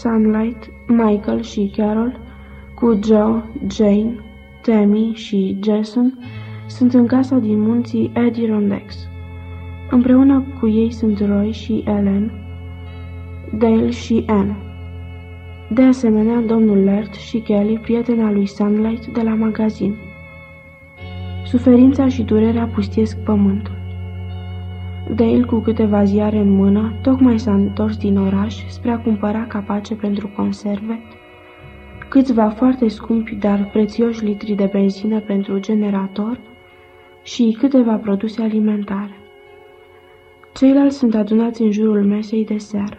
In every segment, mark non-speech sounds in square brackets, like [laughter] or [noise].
Sunlight, Michael și Carol, cu Joe, Jane, Tammy și Jason, sunt în casa din munții Adirondack. Împreună cu ei sunt Roy și Ellen, Dale și Anne. De asemenea, domnul Lert și Kelly, prietena lui Sunlight de la magazin. Suferința și durerea pustiesc pământul. Dale, cu câteva ziare în mână, tocmai s-a întors din oraș spre a cumpăra capace pentru conserve, câțiva foarte scumpi, dar prețioși litri de benzină pentru generator și câteva produse alimentare. Ceilalți sunt adunați în jurul mesei de seară.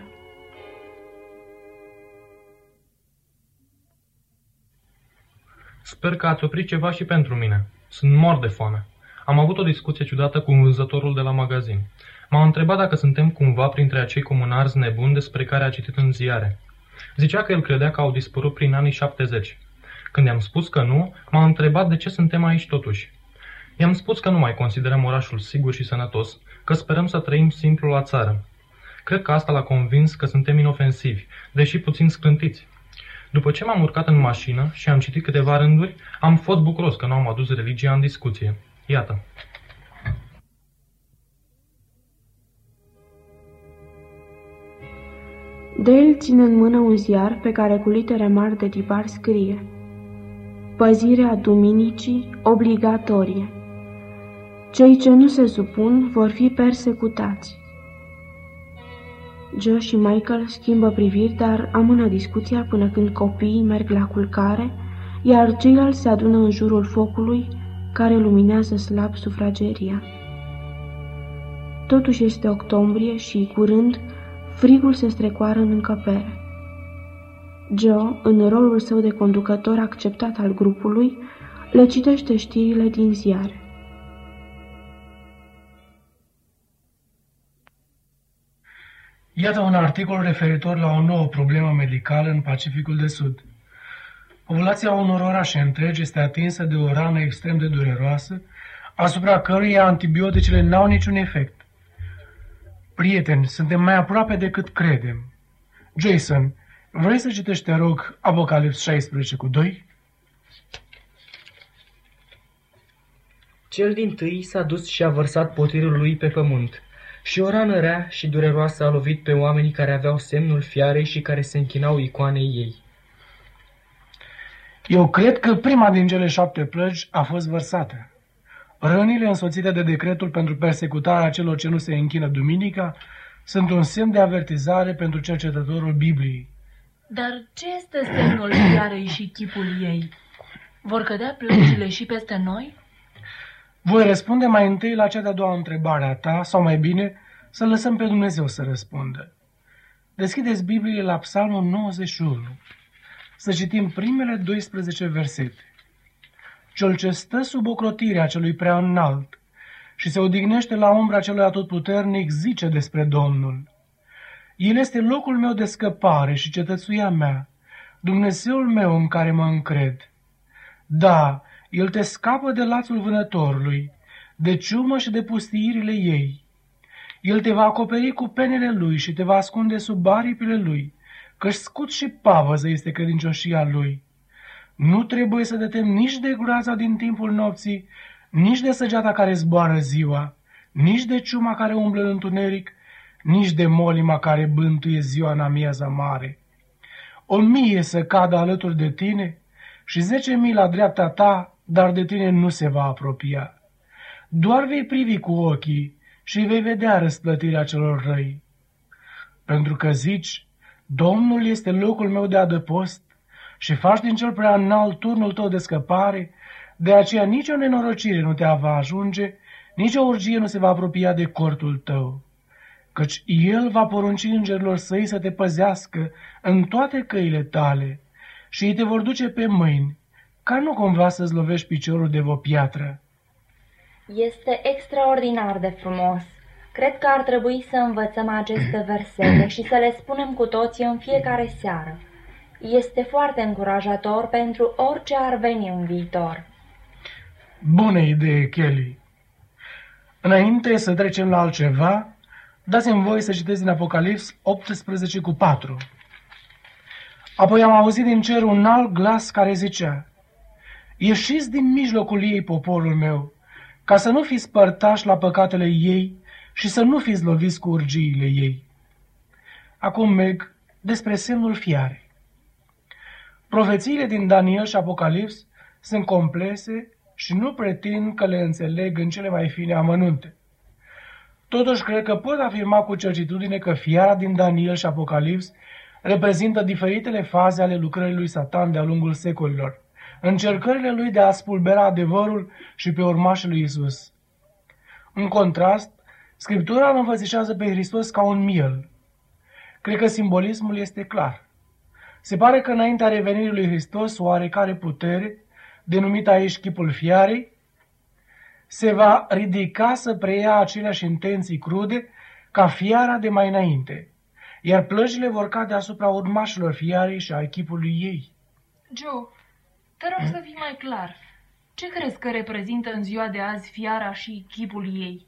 Sper că ați oprit ceva și pentru mine. Sunt mor de foame. Am avut o discuție ciudată cu vânzătorul de la magazin. M-a întrebat dacă suntem cumva printre acei comunarzi nebuni despre care a citit în ziare. Zicea că el credea că au dispărut prin anii 70. Când i-am spus că nu, m-a întrebat de ce suntem aici totuși. I-am spus că nu mai considerăm orașul sigur și sănătos, că sperăm să trăim simplu la țară. Cred că asta l-a convins că suntem inofensivi, deși puțin scântiți. După ce m-am urcat în mașină și am citit câteva rânduri, am fost bucuros că nu am adus religia în discuție. Iată. Dale ține în mână un ziar pe care cu litere mari de tipar scrie Păzirea duminicii obligatorie. Cei ce nu se supun vor fi persecutați. Joe și Michael schimbă priviri, dar amână discuția până când copiii merg la culcare, iar ceilalți se adună în jurul focului care luminează slab sufrageria. Totuși este octombrie și, curând, frigul se strecoară în încăpere. Joe, în rolul său de conducător acceptat al grupului, le citește știrile din ziare. Iată un articol referitor la o nouă problemă medicală în Pacificul de Sud. Populația unor orașe întregi este atinsă de o rană extrem de dureroasă, asupra căruia antibioticele n-au niciun efect. Prieteni, suntem mai aproape decât credem. Jason, vrei să citești, te rog, Apocalips 16 cu 2? Cel din tâi s-a dus și a vărsat potirul lui pe pământ. Și o rană rea și dureroasă a lovit pe oamenii care aveau semnul fiarei și care se închinau icoanei ei. Eu cred că prima din cele șapte plăgi a fost vărsată. Rănile însoțite de decretul pentru persecutarea celor ce nu se închină duminica sunt un semn de avertizare pentru cercetătorul Bibliei. Dar ce este semnul fiarei și chipul ei? Vor cădea plăcile și peste noi? Voi răspunde mai întâi la cea de-a doua întrebare a ta, sau mai bine, să lăsăm pe Dumnezeu să răspundă. Deschideți Biblie la Psalmul 91. Să citim primele 12 versete. Cel ce stă sub ocrotirea celui prea înalt și se odihnește la umbra celui atotputernic zice despre Domnul. El este locul meu de scăpare și cetățuia mea, Dumnezeul meu în care mă încred. Da, el te scapă de lațul vânătorului, de ciumă și de pustiirile ei. El te va acoperi cu penele lui și te va ascunde sub aripile lui, căci scut și pavăză este credincioșia lui. Nu trebuie să te temi nici de groaza din timpul nopții, nici de săgeata care zboară ziua, nici de ciuma care umblă în întuneric, nici de molima care bântuie ziua în amiază mare. O mie să cadă alături de tine și zece mii la dreapta ta, dar de tine nu se va apropia. Doar vei privi cu ochii și vei vedea răsplătirea celor răi. Pentru că zici, Domnul este locul meu de adăpost și faci din cel prea înalt turnul tău de scăpare, de aceea nicio nenorocire nu te va ajunge, nicio urgie nu se va apropia de cortul tău. Căci El va porunci îngerilor săi să te păzească în toate căile tale și ei te vor duce pe mâini, ca nu cumva să-ți lovești piciorul de o piatră. Este extraordinar de frumos. Cred că ar trebui să învățăm aceste versete și să le spunem cu toții în fiecare seară. Este foarte încurajator pentru orice ar veni în viitor. Bună idee, Kelly. Înainte să trecem la altceva, dați-mi voi să citesc din Apocalips 18 cu 4. Apoi am auzit din cer un alt glas care zicea, Ieșiți din mijlocul ei, poporul meu, ca să nu fiți părtași la păcatele ei și să nu fiți loviți cu urgiile ei. Acum merg despre semnul fiare. Profețiile din Daniel și Apocalips sunt complexe și nu pretind că le înțeleg în cele mai fine amănunte. Totuși, cred că pot afirma cu certitudine că fiara din Daniel și Apocalips reprezintă diferitele faze ale lucrării lui Satan de-a lungul secolilor, încercările lui de a spulbera adevărul și pe urmașii lui Isus. În contrast, Scriptura îl învățișează pe Hristos ca un miel. Cred că simbolismul este clar. Se pare că înaintea revenirii lui Hristos, oarecare putere, denumită aici chipul fiarei, se va ridica să preia aceleași intenții crude ca fiara de mai înainte, iar plăjile vor cade asupra urmașilor fiarei și a echipului ei. Joe, te rog să fii mai clar. Ce crezi că reprezintă în ziua de azi fiara și chipul ei?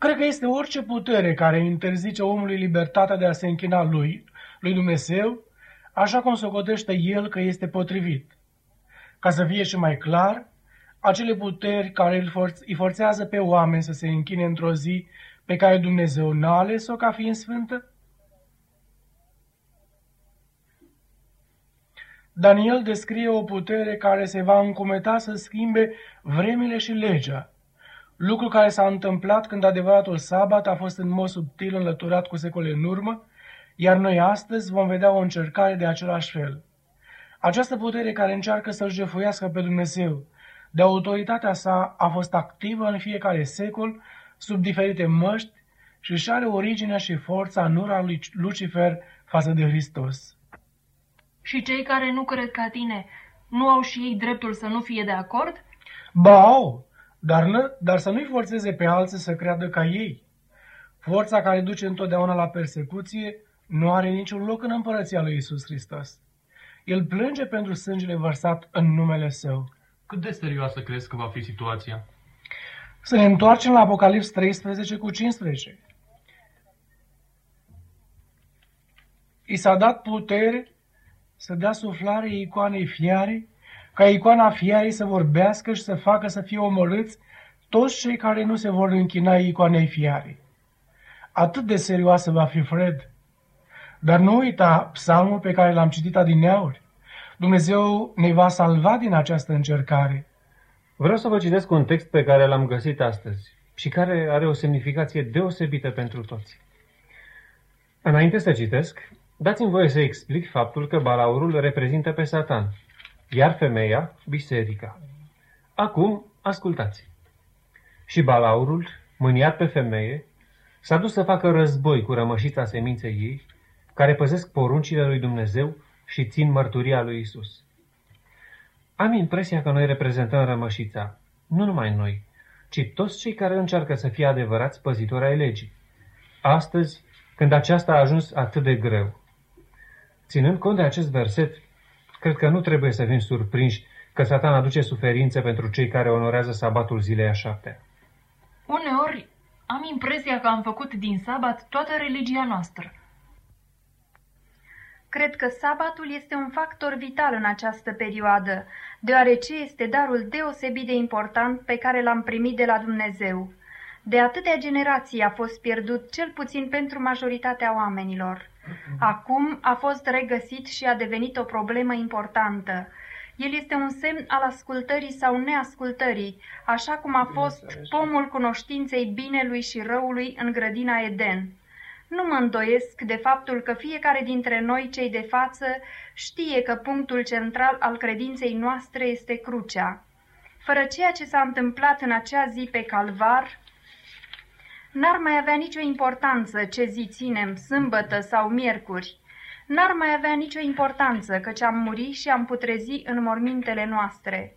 Cred că este orice putere care interzice omului libertatea de a se închina lui, lui Dumnezeu, așa cum socotește el că este potrivit. Ca să fie și mai clar, acele puteri care îl forț- îi forțează pe oameni să se închine într-o zi pe care Dumnezeu n-a ales-o ca fiind sfântă? Daniel descrie o putere care se va încumeta să schimbe vremile și legea, lucru care s-a întâmplat când adevăratul sabat a fost în mod subtil înlăturat cu secole în urmă, iar noi astăzi vom vedea o încercare de același fel. Această putere care încearcă să-L jefuiască pe Dumnezeu, de autoritatea sa, a fost activă în fiecare secol, sub diferite măști, și își are originea și forța în ura lui Lucifer față de Hristos. Și cei care nu cred ca tine, nu au și ei dreptul să nu fie de acord? Ba au, dar, n- dar să nu-i forțeze pe alții să creadă ca ei. Forța care duce întotdeauna la persecuție nu are niciun loc în împărăția lui Isus Hristos. El plânge pentru sângele vărsat în numele său. Cât de serioasă crezi că va fi situația? Să ne întoarcem la Apocalips 13 cu 15. I s-a dat putere să dea suflare icoanei fiare, ca icoana fiarei să vorbească și să facă să fie omorâți toți cei care nu se vor închina icoanei fiarei. Atât de serioasă va fi Fred. Dar nu uita psalmul pe care l-am citit adineauri. Dumnezeu ne va salva din această încercare. Vreau să vă citesc un text pe care l-am găsit astăzi și care are o semnificație deosebită pentru toți. Înainte să citesc, dați-mi voie să explic faptul că balaurul reprezintă pe Satan, iar femeia, biserica. Acum, ascultați. Și balaurul, mâniat pe femeie, s-a dus să facă război cu rămășița seminței ei, care păzesc poruncile lui Dumnezeu și țin mărturia lui Isus. Am impresia că noi reprezentăm rămășița, nu numai noi, ci toți cei care încearcă să fie adevărați păzitori ai legii. Astăzi, când aceasta a ajuns atât de greu. Ținând cont de acest verset, cred că nu trebuie să fim surprinși că Satan aduce suferințe pentru cei care onorează sabatul zilei a șaptea. Uneori am impresia că am făcut din sabat toată religia noastră. Cred că sabatul este un factor vital în această perioadă, deoarece este darul deosebit de important pe care l-am primit de la Dumnezeu. De atâtea generații a fost pierdut cel puțin pentru majoritatea oamenilor. Acum a fost regăsit și a devenit o problemă importantă. El este un semn al ascultării sau neascultării, așa cum a fost pomul cunoștinței binelui și răului în grădina Eden. Nu mă îndoiesc de faptul că fiecare dintre noi, cei de față, știe că punctul central al credinței noastre este crucea. Fără ceea ce s-a întâmplat în acea zi pe calvar, n-ar mai avea nicio importanță ce zi ținem, sâmbătă sau miercuri. N-ar mai avea nicio importanță căci am muri și am putrezi în mormintele noastre.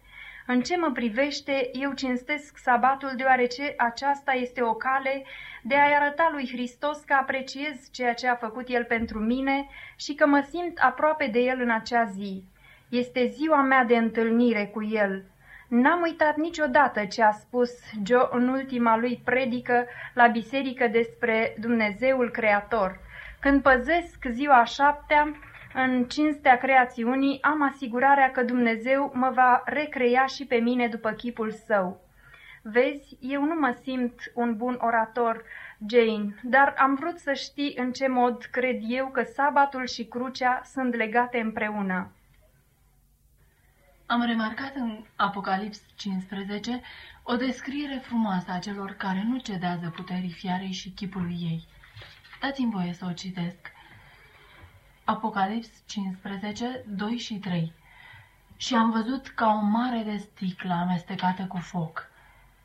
În ce mă privește, eu cinstesc sabatul deoarece aceasta este o cale de a-i arăta lui Hristos că apreciez ceea ce a făcut El pentru mine și că mă simt aproape de El în acea zi. Este ziua mea de întâlnire cu El. N-am uitat niciodată ce a spus Joe în ultima lui predică la biserică despre Dumnezeul Creator. Când păzesc ziua șaptea, În cinstea creațiunii am asigurarea că Dumnezeu mă va recrea și pe mine după chipul său. Vezi, eu nu mă simt un bun orator, Jane, dar am vrut să știi în ce mod cred eu că sabatul și crucea sunt legate împreună. Am remarcat în Apocalips 15 o descriere frumoasă a celor care nu cedează puterii fiarei și chipului ei. Dați-mi voie să o citesc. Apocalips 15, 2 și 3 Și am văzut ca o mare de sticlă amestecată cu foc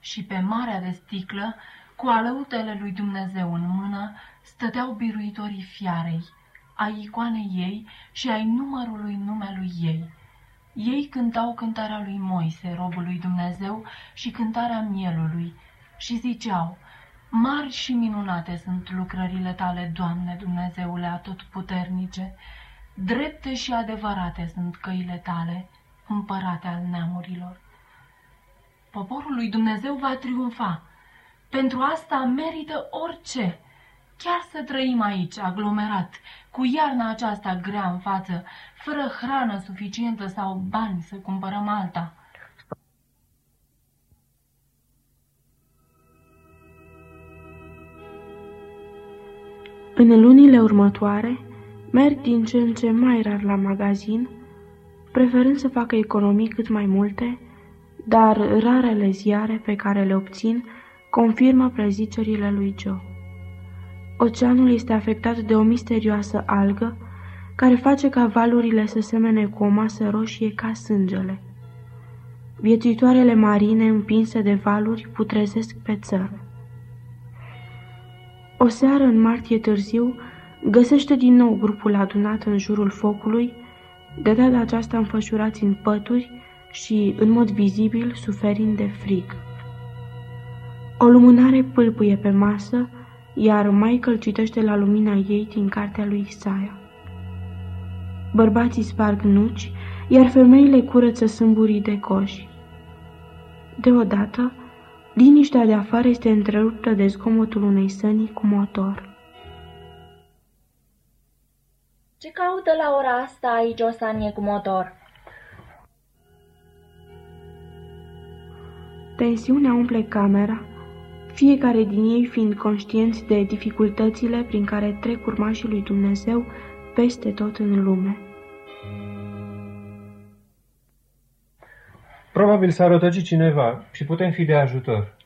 și pe marea de sticlă, cu alăutele lui Dumnezeu în mână, stăteau biruitorii fiarei, ai icoanei ei și ai numărului numelui ei. Ei cântau cântarea lui Moise, robul lui Dumnezeu, și cântarea mielului, și ziceau, Mari și minunate sunt lucrările tale, Doamne Dumnezeule atotputernice, drepte și adevărate sunt căile tale, împărate al neamurilor. Poporul lui Dumnezeu va triumfa. Pentru asta merită orice. Chiar să trăim aici, aglomerat, cu iarna aceasta grea în față, fără hrană suficientă sau bani să cumpărăm alta. În lunile următoare, merg din ce în ce mai rar la magazin, preferând să facă economii cât mai multe, dar rarele ziare pe care le obțin confirmă prezicerile lui Joe. Oceanul este afectat de o misterioasă algă care face ca valurile să semene cu o masă roșie ca sângele. Viețuitoarele marine împinse de valuri putrezesc pe țără. O seară în martie târziu găsește din nou grupul adunat în jurul focului, de data aceasta înfășurați în pături și, în mod vizibil, suferind de frig. O lumânare pâlpâie pe masă, iar Michael citește la lumina ei din cartea lui Isaia. Bărbații sparg nuci, iar femeile curăță sâmburii de coși. Deodată, liniștea de afară este întreruptă de zgomotul unei săni cu motor. Ce caută la ora asta aici o sanie cu motor? Tensiunea umple camera, fiecare din ei fiind conștienți de dificultățile prin care trec urmașii lui Dumnezeu peste tot în lume. Probabil s-a rătăcit cineva și putem fi de ajutor.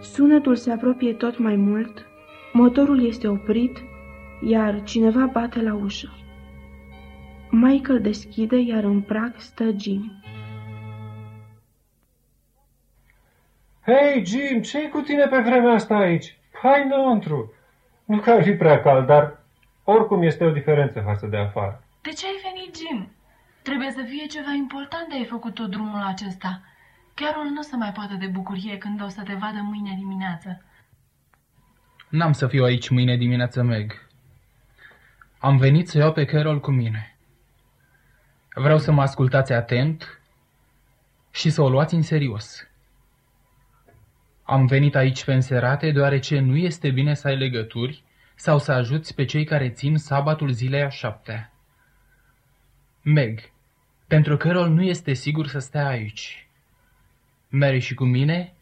Sunetul se apropie tot mai mult, motorul este oprit, iar cineva bate la ușă. Michael deschide, iar în prag stă Jim. Hei, Jim, ce cu tine pe vremea asta aici? Hai înăuntru! Nu că ar fi prea cald, dar oricum este o diferență față de afară. De ce ai venit, Jim? Trebuie să fie ceva important de ai făcut tot drumul acesta. Carol nu se mai poate de bucurie când o să te vadă mâine dimineață. N-am să fiu aici mâine dimineață, Meg. Am venit să iau pe Carol cu mine. Vreau să mă ascultați atent și să o luați în serios. Am venit aici pe înserate deoarece nu este bine să ai legături sau să ajuți pe cei care țin sabatul zilei a șaptea. Meg, pentru Carol nu este sigur să stea aici. Mary și cu mine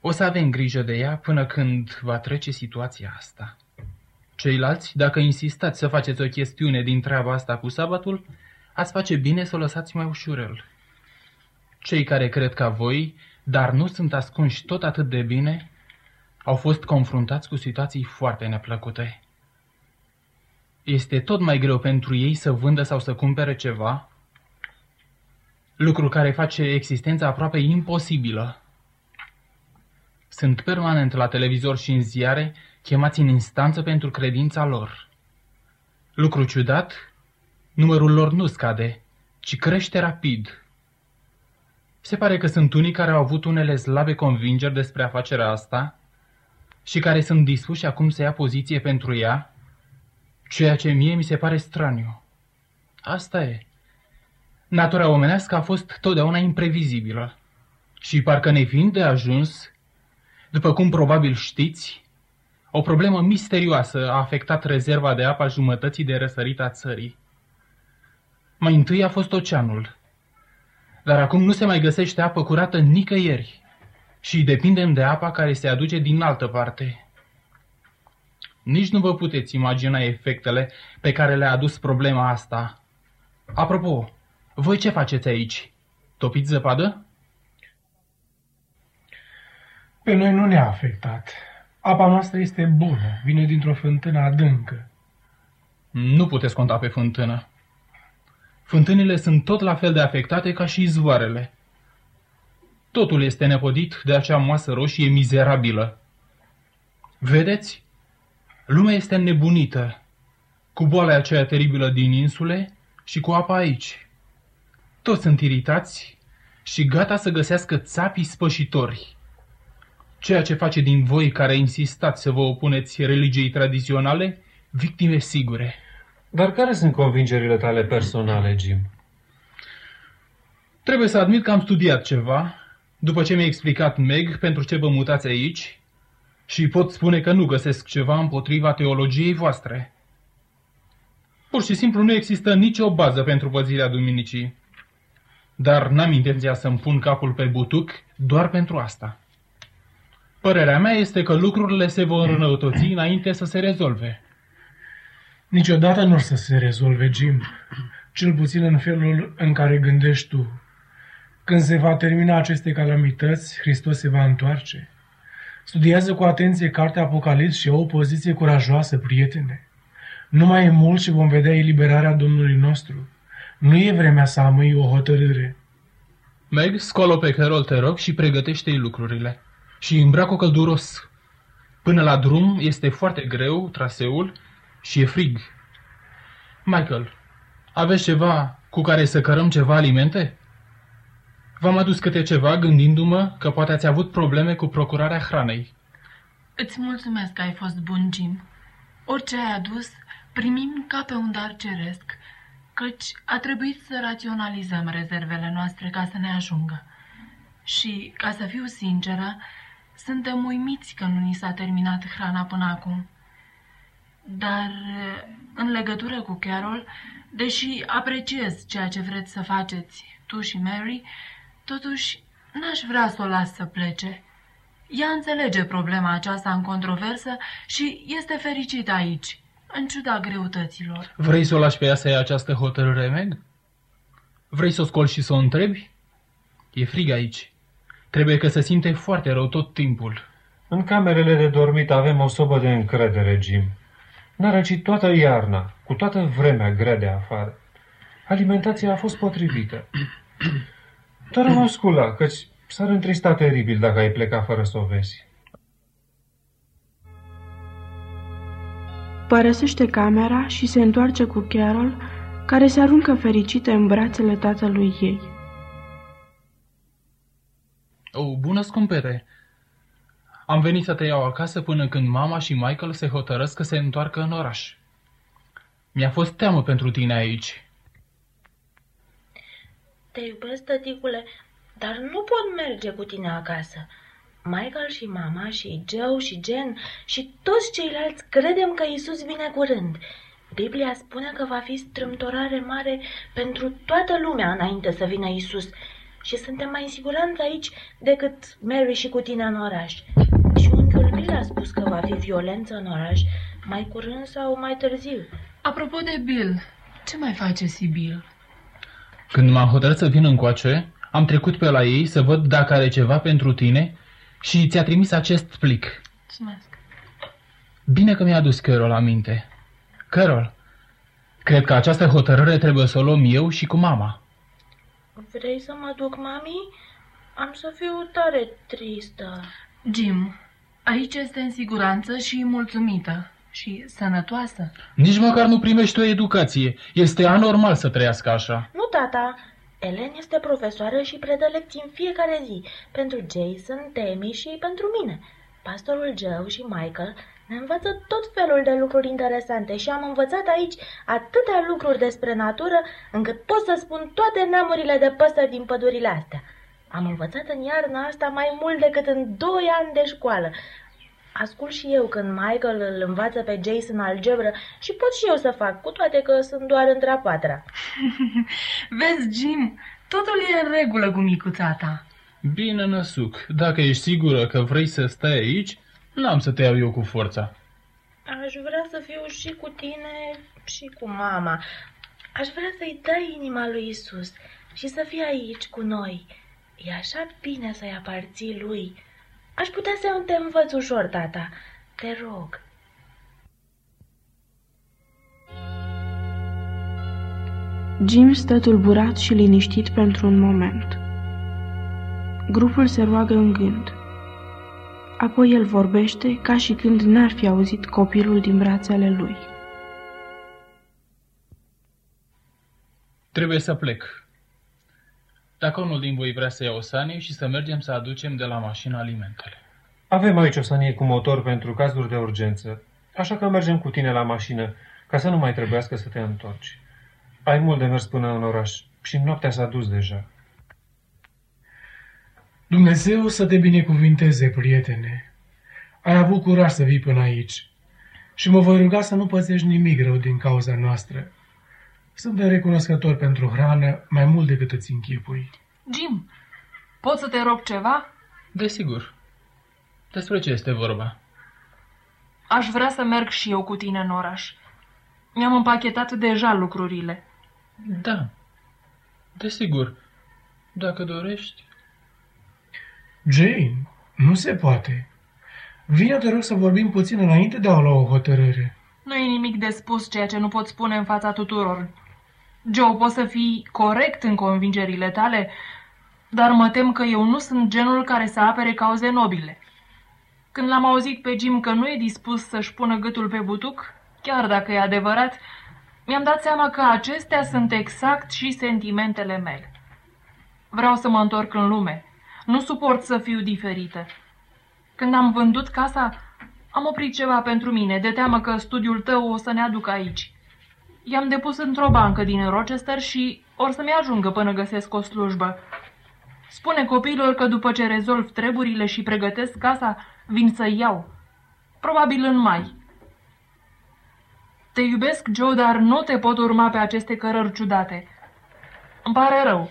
o să avem grijă de ea până când va trece situația asta. Ceilalți, dacă insistați să faceți o chestiune din treaba asta cu sabatul, ați face bine să o lăsați mai ușurel. Cei care cred ca voi, dar nu sunt ascunși tot atât de bine, au fost confruntați cu situații foarte neplăcute. Este tot mai greu pentru ei să vândă sau să cumpere ceva, lucru care face existența aproape imposibilă. Sunt permanent la televizor și în ziare, chemați în instanță pentru credința lor. Lucru ciudat, numărul lor nu scade, ci crește rapid. Se pare că sunt unii care au avut unele slabe convingeri despre afacerea asta și care sunt dispuși acum să ia poziție pentru ea, ceea ce mie mi se pare straniu. Asta e. Natura omenească a fost totdeauna imprevizibilă și parcă ne fiind de ajuns, după cum probabil știți, O problemă misterioasă a afectat rezerva de apă a jumătății de răsărit a țării. Mai întâi a fost oceanul, dar acum nu se mai găsește apă curată nicăieri și depindem de apa care se aduce din altă parte. Nici nu vă puteți imagina efectele pe care le-a adus problema asta. Apropo, voi ce faceți aici? Topiți zăpadă? Pe noi nu ne-a afectat. Apa noastră este bună, vine dintr-o fântână adâncă. Nu puteți conta pe fântână. Fântânile sunt tot la fel de afectate ca și izvoarele. Totul este nepodit de acea masă roșie mizerabilă. Vedeți? Lumea este nebunită, cu boala aceea teribilă din insule și cu apa aici. Toți sunt iritați și gata să găsească țapii spășitori. Ceea ce face din voi care insistați să vă opuneți religiei tradiționale, victime sigure. Dar care sunt convingerile tale personale, Jim? Trebuie să admit că am studiat ceva, după ce mi-a explicat Meg pentru ce vă mutați aici, și pot spune că nu găsesc ceva împotriva teologiei voastre. Pur și simplu nu există nicio bază pentru păzirea duminicii. Dar n-am intenția să-mi pun capul pe butuc doar pentru asta. Părerea mea este că lucrurile se vor înrăutăți înainte să se rezolve. Niciodată nu o să se rezolve, Jim. Cel puțin în felul în care gândești tu. Când se va termina aceste calamități, Hristos se va întoarce. Studiază cu atenție cartea Apocalips și o poziție curajoasă, prietene. Nu mai e mult și vom vedea eliberarea Domnului nostru. Nu e vremea să amâi o hotărâre. Meg, scolo pe Carol, te rog, și pregătește-i lucrurile. Și îmbracă călduros. Până la drum este foarte greu traseul și e frig. Michael, aveți ceva cu care să cărăm ceva alimente? V-am adus câte ceva gândindu-mă că poate ați avut probleme cu procurarea hranei. Îți mulțumesc că ai fost bun, Jim. Orice ai adus, primim ca pe un dar ceresc, căci a trebuit să raționalizăm rezervele noastre ca să ne ajungă. Și, ca să fiu sinceră, suntem uimiți că nu ni s-a terminat hrana până acum. Dar, în legătură cu Carol, deși apreciez ceea ce vreți să faceți tu și Mary, totuși n-aș vrea să o las să plece. Ea înțelege problema aceasta în controversă și este fericită aici, în ciuda greutăților. Vrei să o lași pe ea să ia această hotărâre, Meg? Vrei să o scoli și să o întrebi? E frig aici. Trebuie că se simte foarte rău tot timpul. În camerele de dormit avem o sobă de încredere, Jim. N-a răcit toată iarna, cu toată vremea grea de afară. Alimentația a fost potrivită. Dar mă scula, căci s-ar întrista teribil dacă ai pleca fără să o vezi. Părăsește camera și se întoarce cu Carol, care se aruncă fericită în brațele tatălui ei. O, bună scumpete! Am venit să te iau acasă până când mama și Michael se hotărăsc că se întoarcă în oraș. Mi-a fost teamă pentru tine aici. Te iubesc, tăticule, dar nu pot merge cu tine acasă. Michael și mama și Joe și Jen și toți ceilalți credem că Isus vine curând. Biblia spune că va fi strâmtorare mare pentru toată lumea înainte să vină Isus și suntem mai în siguranță aici decât Mary și cu tine în oraș. Și unchiul Bill a spus că va fi violență în oraș mai curând sau mai târziu. Apropo de Bill, ce mai face Sibyl? Când m-am hotărât să vin încoace, am trecut pe la ei să văd dacă are ceva pentru tine și ți-a trimis acest plic. Mulțumesc. Bine că mi-a adus Carol la minte. Carol, cred că această hotărâre trebuie să o luăm eu și cu mama. Vrei să mă duc, mami? Am să fiu tare tristă. Jim, aici este în siguranță și mulțumită și sănătoasă. Nici măcar nu primești o educație. Este anormal să trăiască așa. Nu, tata. Ellen este profesoară și predă lecții în fiecare zi pentru Jason, Temi și pentru mine. Pastorul Joe și Michael ne învață tot felul de lucruri interesante și am învățat aici atâtea lucruri despre natură încât pot să spun toate neamurile de păsări din pădurile astea. Am învățat în iarna asta mai mult decât în doi ani de școală. Ascult și eu când Michael îl învață pe Jason algebră și pot și eu să fac, cu toate că sunt doar între a patra. [laughs] Vezi, Jim, totul e în regulă cu micuța ta. Bine, Năsuc, dacă ești sigură că vrei să stai aici, n-am să te iau eu cu forța. Aș vrea să fiu și cu tine și cu mama. Aș vrea să-i dai inima lui Isus și să fie aici cu noi. E așa bine să-i aparții lui. Aș putea să te învăț ușor, tata. Te rog. Jim stă tulburat și liniștit pentru un moment. Grupul se roagă în gând. Apoi el vorbește ca și când n-ar fi auzit copilul din brațele lui. Trebuie să plec. Dacă unul din voi vrea să ia o sanie și să mergem să aducem de la mașină alimentele. Avem aici o sanie cu motor pentru cazuri de urgență, așa că mergem cu tine la mașină, ca să nu mai trebuiască să te întorci. Ai mult de mers până în oraș și noaptea s-a dus deja. Dumnezeu să te binecuvinteze, prietene. Ai avut curaj să vii până aici și mă voi ruga să nu păzești nimic rău din cauza noastră. Suntem recunoscători pentru hrană mai mult decât îți închipui. Jim, pot să te rog ceva? Desigur. Despre ce este vorba? Aș vrea să merg și eu cu tine în oraș. Mi-am împachetat deja lucrurile. Da. Desigur. Dacă dorești. Jane, nu se poate. Vine, te rog să vorbim puțin înainte de a lua o hotărâre. Nu e nimic de spus ceea ce nu pot spune în fața tuturor. Joe, poți să fii corect în convingerile tale, dar mă tem că eu nu sunt genul care să apere cauze nobile. Când l-am auzit pe Jim că nu e dispus să-și pună gâtul pe butuc, chiar dacă e adevărat, mi-am dat seama că acestea sunt exact și sentimentele mele. Vreau să mă întorc în lume. Nu suport să fiu diferită. Când am vândut casa, am oprit ceva pentru mine, de teamă că studiul tău o să ne aducă aici. I-am depus într-o bancă din Rochester și or să-mi ajungă până găsesc o slujbă. Spune copiilor că după ce rezolv treburile și pregătesc casa, vin să iau. Probabil în mai. Te iubesc, Joe, dar nu te pot urma pe aceste cărări ciudate. Îmi pare rău.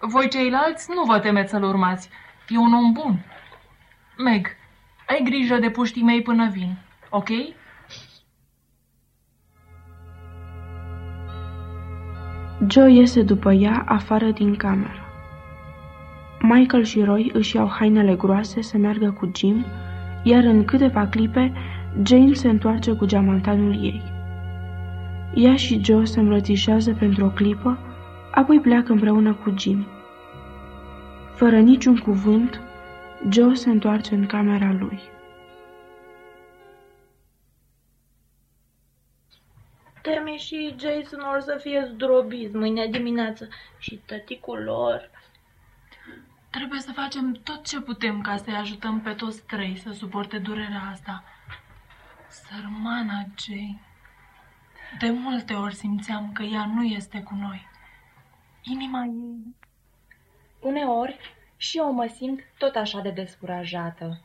Voi ceilalți nu vă temeți să-l urmați. E un om bun. Meg, ai grijă de puștii mei până vin, ok? Joe iese după ea afară din cameră. Michael și Roy își iau hainele groase să meargă cu Jim, iar în câteva clipe Jane se întoarce cu geamantanul ei. Ea și Joe se îmbrățișează pentru o clipă, apoi pleacă împreună cu Jim. Fără niciun cuvânt, Joe se întoarce în camera lui. Teme și Jason or să fie zdrobiți mâine dimineață și tăticul lor. Trebuie să facem tot ce putem ca să-i ajutăm pe toți trei să suporte durerea asta. Sărmana Jane. De multe ori simțeam că ea nu este cu noi. Inima ei... Uneori și eu mă simt tot așa de descurajată.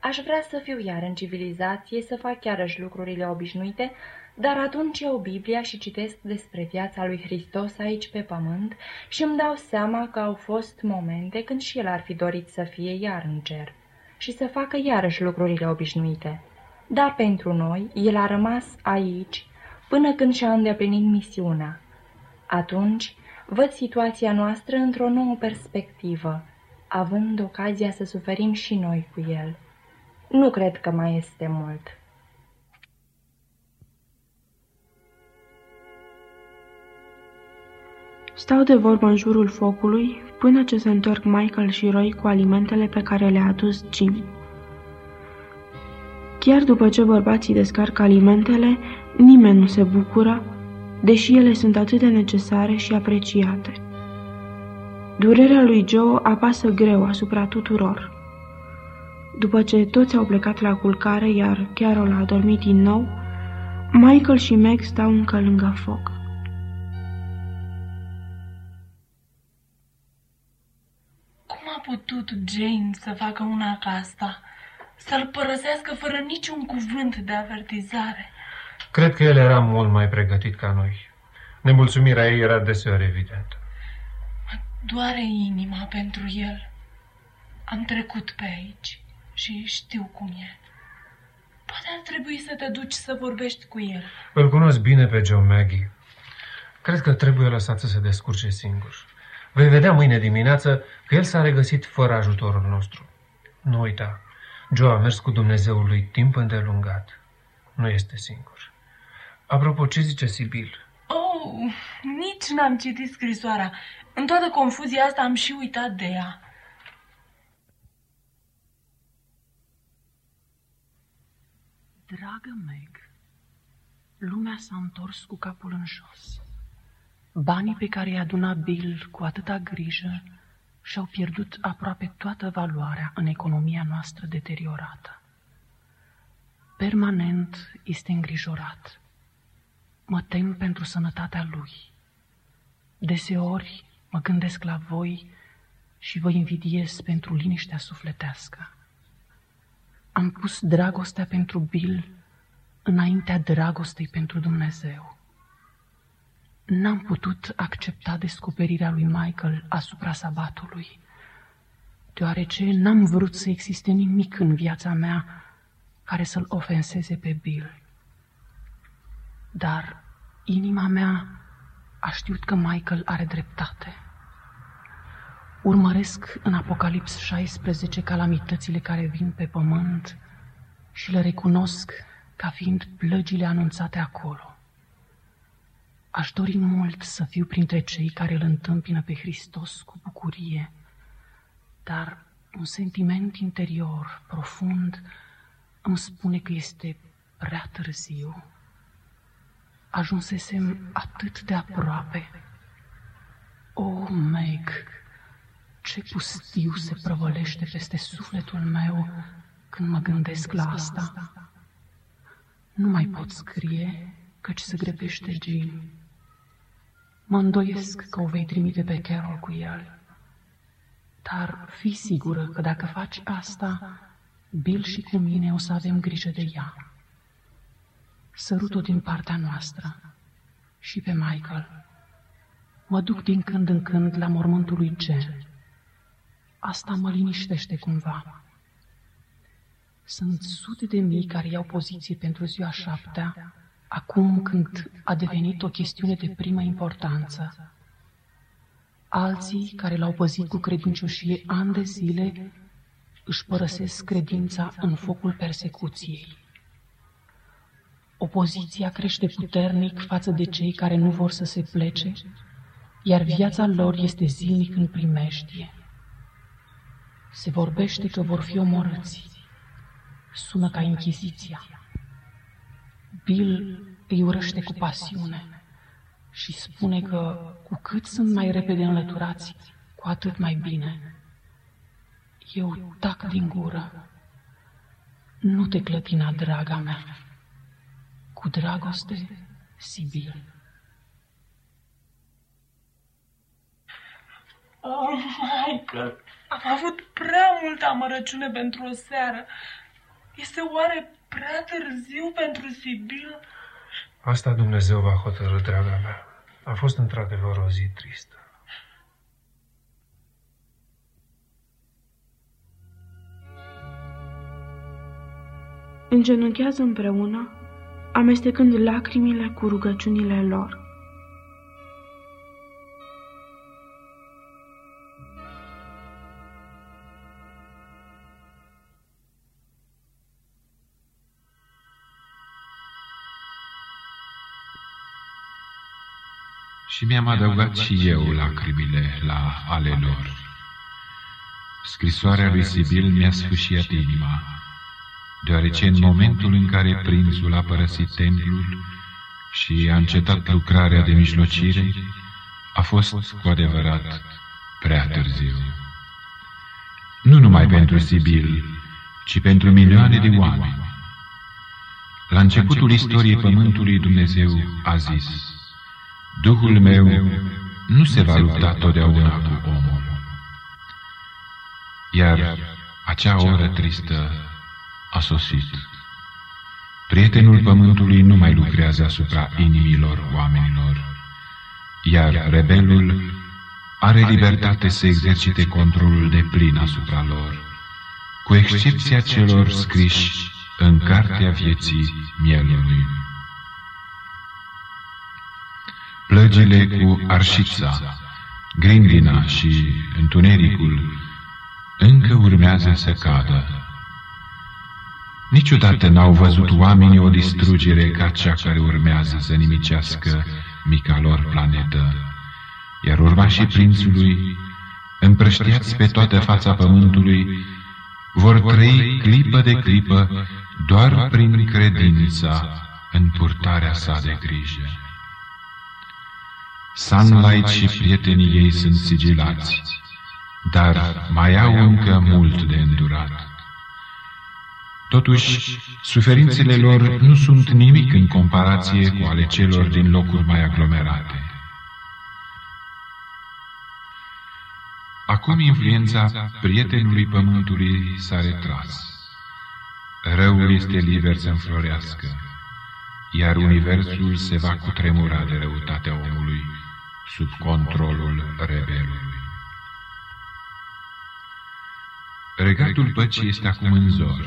Aș vrea să fiu iar în civilizație, să fac chiarăși lucrurile obișnuite, dar atunci eu Biblia și citesc despre viața lui Hristos aici pe pământ și îmi dau seama că au fost momente când și el ar fi dorit să fie iar în cer și să facă iarăși lucrurile obișnuite. Dar pentru noi, el a rămas aici până când și-a îndeplinit misiunea. Atunci, văd situația noastră într-o nouă perspectivă, având ocazia să suferim și noi cu el. Nu cred că mai este mult. Stau de vorbă în jurul focului până ce se întorc Michael și Roy cu alimentele pe care le-a adus Jim. Chiar după ce bărbații descarcă alimentele, nimeni nu se bucură, deși ele sunt atât de necesare și apreciate. Durerea lui Joe apasă greu asupra tuturor. După ce toți au plecat la culcare, iar Carol a dormit din nou, Michael și Meg stau încă lângă foc. Putut Jane să facă una ca asta? să-l părăsească fără niciun cuvânt de avertizare. Cred că el era mult mai pregătit ca noi. Nemulțumirea ei era deseori evidentă. Doare inima pentru el. Am trecut pe aici și știu cum e. Poate ar trebui să te duci să vorbești cu el. Îl cunosc bine pe Joe Maggie. Cred că trebuie lăsat să se descurce singur. Vei vedea mâine dimineață că el s-a regăsit fără ajutorul nostru. Nu uita, Joe a mers cu Dumnezeul lui timp îndelungat. Nu este singur. Apropo, ce zice Sibil? Oh, nici n-am citit scrisoarea. În toată confuzia asta am și uitat de ea. Dragă Meg, lumea s-a întors cu capul în jos. Banii pe care i-a adunat Bill cu atâta grijă și-au pierdut aproape toată valoarea în economia noastră deteriorată. Permanent este îngrijorat. Mă tem pentru sănătatea lui. Deseori mă gândesc la voi și vă invidiez pentru liniștea sufletească. Am pus dragostea pentru Bill înaintea dragostei pentru Dumnezeu. N-am putut accepta descoperirea lui Michael asupra sabatului, deoarece n-am vrut să existe nimic în viața mea care să-l ofenseze pe Bill. Dar inima mea a știut că Michael are dreptate. Urmăresc în Apocalips 16 calamitățile care vin pe pământ și le recunosc ca fiind plăgile anunțate acolo. Aș dori mult să fiu printre cei care îl întâmpină pe Hristos cu bucurie, dar un sentiment interior profund îmi spune că este prea târziu. Ajunsesem atât de aproape. O, oh, Meg, ce pustiu se prăvălește peste sufletul meu când mă gândesc la asta. Nu mai pot scrie, căci se grebește Jean. Mă îndoiesc că o vei trimite pe Carol cu el. Dar fi sigură că dacă faci asta, Bill și cu mine o să avem grijă de ea. Sărut-o din partea noastră și pe Michael. Mă duc din când în când la mormântul lui Jen. Asta mă liniștește cumva. Sunt sute de mii care iau poziție pentru ziua șaptea, acum când a devenit o chestiune de primă importanță. Alții care l-au păzit cu credincioșie ani de zile își părăsesc credința în focul persecuției. Opoziția crește puternic față de cei care nu vor să se plece, iar viața lor este zilnic în primejdie. Se vorbește că vor fi omorâți. Sună ca Inchiziția. Bill îi urăște cu pasiune și spune că cu cât sunt mai repede înlăturați, cu atât mai bine. Eu tac din gură. Nu te clătina, draga mea. Cu dragoste, Sibil. Oh, Michael, am avut prea multă amărăciune pentru o seară. Este oare prea târziu pentru Sibil? Asta Dumnezeu va hotărâ, draga mea. A fost într-adevăr o zi tristă. Îngenunchează împreună, amestecând lacrimile cu rugăciunile lor. Și mi-am adăugat și eu lacrimile la ale lor. Scrisoarea lui Sibil mi-a sfâșiat inima, deoarece în momentul în care prințul a părăsit templul și a încetat lucrarea de mijlocire, a fost cu adevărat prea târziu. Nu numai pentru Sibil, ci pentru milioane de oameni. La începutul istoriei Pământului Dumnezeu a zis, Duhul meu nu se va lupta totdeauna cu omul. Iar acea oră tristă a sosit. Prietenul pământului nu mai lucrează asupra inimilor oamenilor, iar rebelul are libertate să exercite controlul de plin asupra lor, cu excepția celor scriși în cartea vieții mielului. Plăgile cu arșița, grindina și întunericul încă urmează să cadă. Niciodată n-au văzut oamenii o distrugere ca cea care urmează să nimicească mica lor planetă, iar urmașii prințului, împrăștiați pe toată fața pământului, vor trăi clipă de clipă doar prin credința în purtarea sa de grijă. Sunlight și prietenii ei sunt sigilați, dar mai au încă mult de îndurat. Totuși, suferințele lor nu sunt nimic în comparație cu ale celor din locuri mai aglomerate. Acum influența prietenului pământului s-a retras. Răul este liber să înflorească, iar universul se va cutremura de răutatea omului sub controlul rebelului. Regatul păcii este acum în zor,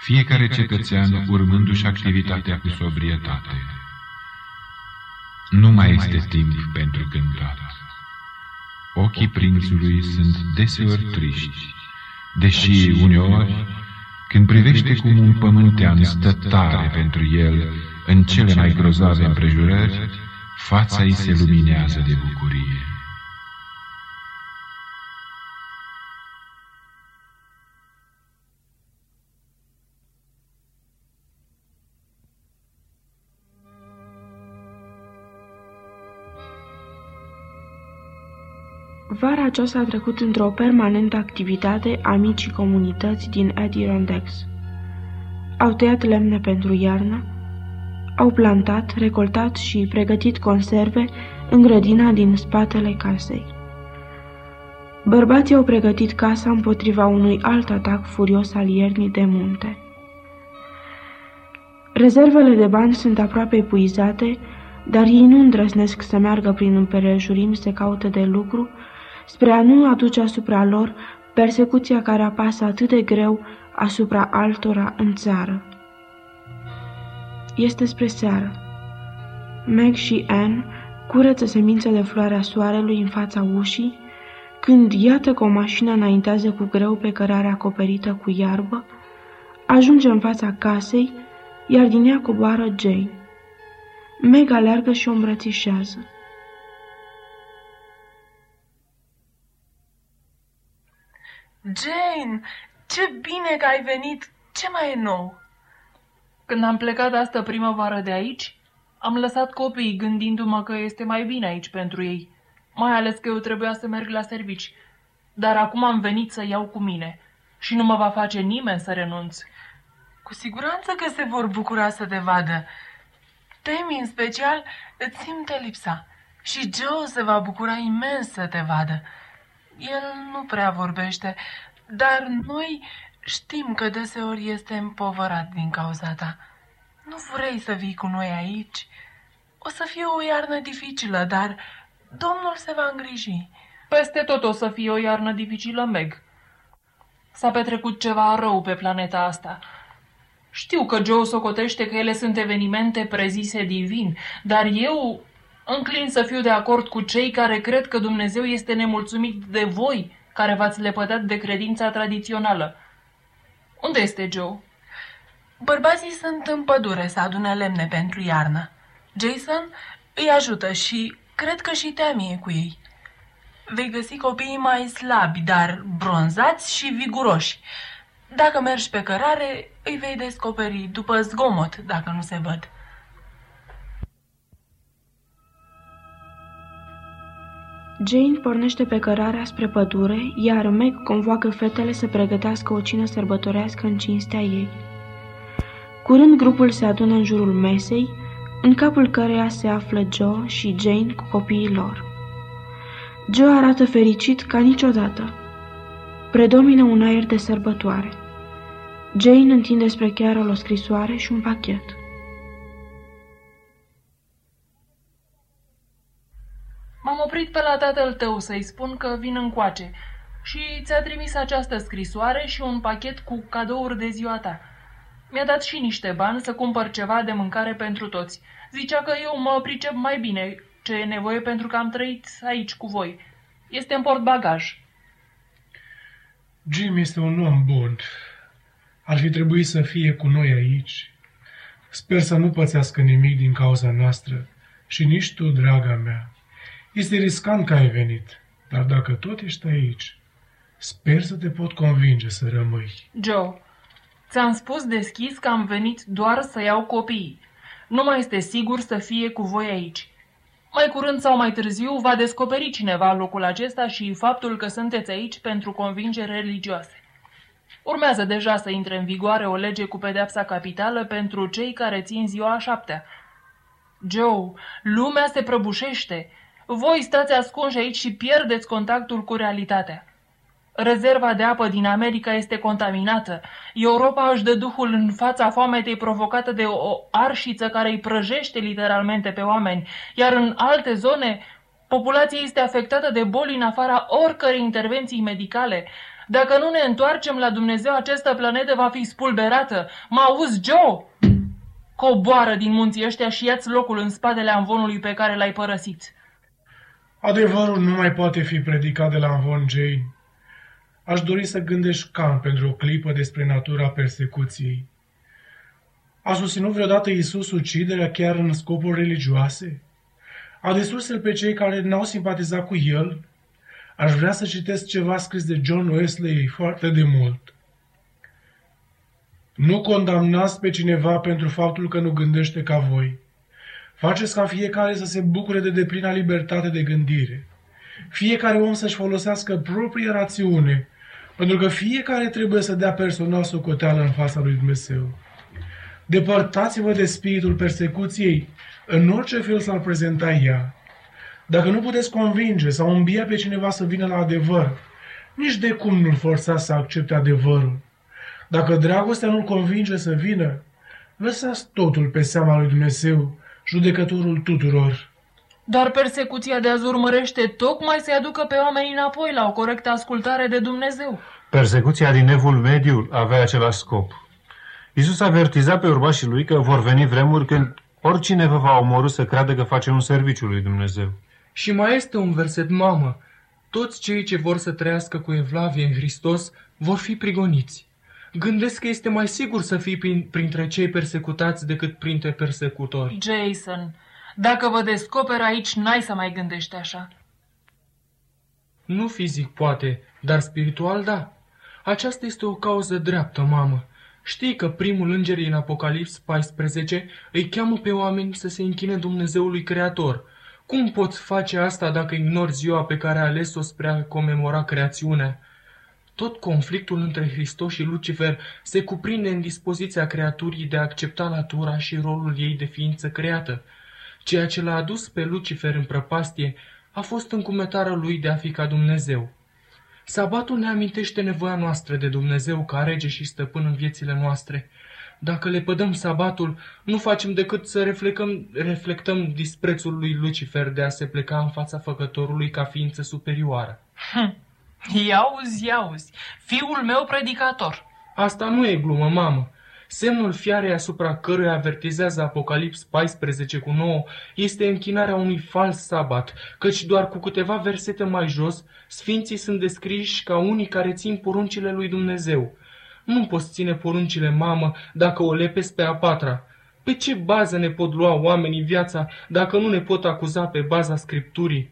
fiecare cetățean urmându-și activitatea cu sobrietate. Nu mai este timp pentru cântat. Ochii prințului sunt deseori triști, deși uneori, când privește cum un pământean stă tare pentru el în cele mai grozave împrejurări, fața îi se luminează de bucurie. Vara aceasta a trecut într-o permanentă activitate a micii comunități din Adirondack. Au tăiat lemne pentru iarnă, au plantat, recoltat și pregătit conserve în grădina din spatele casei. Bărbații au pregătit casa împotriva unui alt atac furios al iernii de munte. Rezervele de bani sunt aproape epuizate, dar ei nu îndrăznesc să meargă prin împerejurim să caute de lucru spre a nu aduce asupra lor persecuția care apasă atât de greu asupra altora în țară. Este spre seară. Meg și Anne curăță semințe de floarea soarelui în fața ușii, când iată că o mașină înaintează cu greu pe cărarea acoperită cu iarbă, ajunge în fața casei, iar din ea coboară Jane. Meg aleargă și o îmbrățișează. Jane, ce bine că ai venit! Ce mai e nou? Când am plecat astă primăvară de aici, am lăsat copiii gândindu-mă că este mai bine aici pentru ei, mai ales că eu trebuia să merg la servici. Dar acum am venit să iau cu mine și nu mă va face nimeni să renunț. Cu siguranță că se vor bucura să te vadă. Temi în special îți simte lipsa și Joe se va bucura imens să te vadă. El nu prea vorbește, dar noi știm că deseori este împovărat din cauza ta. Nu vrei să vii cu noi aici? O să fie o iarnă dificilă, dar Domnul se va îngriji. Peste tot o să fie o iarnă dificilă, Meg. S-a petrecut ceva rău pe planeta asta. Știu că Joe socotește că ele sunt evenimente prezise divin, dar eu înclin să fiu de acord cu cei care cred că Dumnezeu este nemulțumit de voi, care v-ați lepădat de credința tradițională. Unde este Joe? Bărbații sunt în pădure să adune lemne pentru iarnă. Jason îi ajută și cred că și Tammy e cu ei. Vei găsi copiii mai slabi, dar bronzați și viguroși. Dacă mergi pe cărare, îi vei descoperi după zgomot, dacă nu se văd. Jane pornește pe cărarea spre pădure, iar Meg convoacă fetele să pregătească o cină sărbătorească în cinstea ei. Curând grupul se adună în jurul mesei, în capul căreia se află Joe și Jane cu copiii lor. Joe arată fericit ca niciodată. Predomină un aer de sărbătoare. Jane întinde spre Carol o scrisoare și un pachet. M-am oprit pe la tatăl tău să-i spun că vin încoace și ți-a trimis această scrisoare și un pachet cu cadouri de ziua ta. Mi-a dat și niște bani să cumpăr ceva de mâncare pentru toți. Zicea că eu mă pricep mai bine ce e nevoie pentru că am trăit aici cu voi. Este în portbagaj. Jim este un om bun. Ar fi trebuit să fie cu noi aici. Sper să nu pățească nimic din cauza noastră și nici tu, draga mea. Este riscant că ai venit, dar dacă tot ești aici, sper să te pot convinge să rămâi. Joe, ți-am spus deschis că am venit doar să iau copiii. Nu mai este sigur să fie cu voi aici. Mai curând sau mai târziu va descoperi cineva locul acesta și faptul că sunteți aici pentru convingeri religioase. Urmează deja să intre în vigoare o lege cu pedepsa capitală pentru cei care țin ziua a șaptea. Joe, lumea se prăbușește. Voi stați ascunși aici și pierdeți contactul cu realitatea. Rezerva de apă din America este contaminată. Europa își dă duhul în fața foametei provocată de o arșiță care îi prăjește literalmente pe oameni, iar în alte zone populația este afectată de boli în afara oricărei intervenții medicale. Dacă nu ne întoarcem la Dumnezeu, această planetă va fi spulberată. Mă auzi, Joe? Coboară din munții ăștia și ia locul în spatele amvonului pe care l-ai părăsit. Adevărul nu mai poate fi predicat de la amvon, Jane. Aș dori să gândești calm pentru o clipă despre natura persecuției. A susținut vreodată Iisus uciderea chiar în scopuri religioase? A distrus el pe cei care n-au simpatizat cu el? Aș vrea să citesc ceva scris de John Wesley foarte de mult. Nu condamnați pe cineva pentru faptul că nu gândește ca voi. Faceți ca fiecare să se bucure de deplina libertate de gândire. Fiecare om să-și folosească proprie rațiune, pentru că fiecare trebuie să dea personal socoteală în fața lui Dumnezeu. Depărtați-vă de spiritul persecuției, în orice fel s-ar prezenta ea. Dacă nu puteți convinge sau îmbia pe cineva să vină la adevăr, nici de cum nu-l forțați să accepte adevărul. Dacă dragostea nu-l convinge să vină, lăsați totul pe seama lui Dumnezeu, judecătorul tuturor. Dar persecuția de azi urmărește tocmai să-i aducă pe oameni înapoi la o corectă ascultare de Dumnezeu. Persecuția din Evul Mediu avea același scop. Iisus avertiza pe urmașii lui că vor veni vremuri când oricine vă va omorâ să creadă că face un serviciu lui Dumnezeu. Și mai este un verset, mamă. Toți cei ce vor să trăiască cu evlavie în Hristos vor fi prigoniți. Gândesc că este mai sigur să fii prin, printre cei persecutați decât printre persecutori. Jason, dacă vă descoper aici, n-ai să mai gândești așa. Nu fizic poate, dar spiritual da. Aceasta este o cauză dreaptă, mamă. Știi că primul înger în Apocalips 14 îi cheamă pe oameni să se închine Dumnezeului Creator. Cum poți face asta dacă ignori ziua pe care a ales-o spre a comemora creațiunea? Tot conflictul între Hristos și Lucifer se cuprinde în dispoziția creaturii de a accepta natura și rolul ei de ființă creată. Ceea ce l-a adus pe Lucifer în prăpastie a fost încumetarea lui de a fi ca Dumnezeu. Sabatul ne amintește nevoia noastră de Dumnezeu ca rege și stăpân în viețile noastre. Dacă le pădăm sabatul, nu facem decât să reflectăm, reflectăm disprețul lui Lucifer de a se pleca în fața făcătorului ca ființă superioară. Hm. Iauzi, iauzi, fiul meu predicator. Asta nu e glumă, mamă. Semnul fiarei asupra căruia avertizează Apocalips 14 cu 9 este închinarea unui fals sabat, căci doar cu câteva versete mai jos, sfinții sunt descriși ca unii care țin poruncile lui Dumnezeu. Nu poți ține poruncile mamă dacă o lepezi pe a patra. Pe ce bază ne pot lua oamenii viața dacă nu ne pot acuza pe baza Scripturii?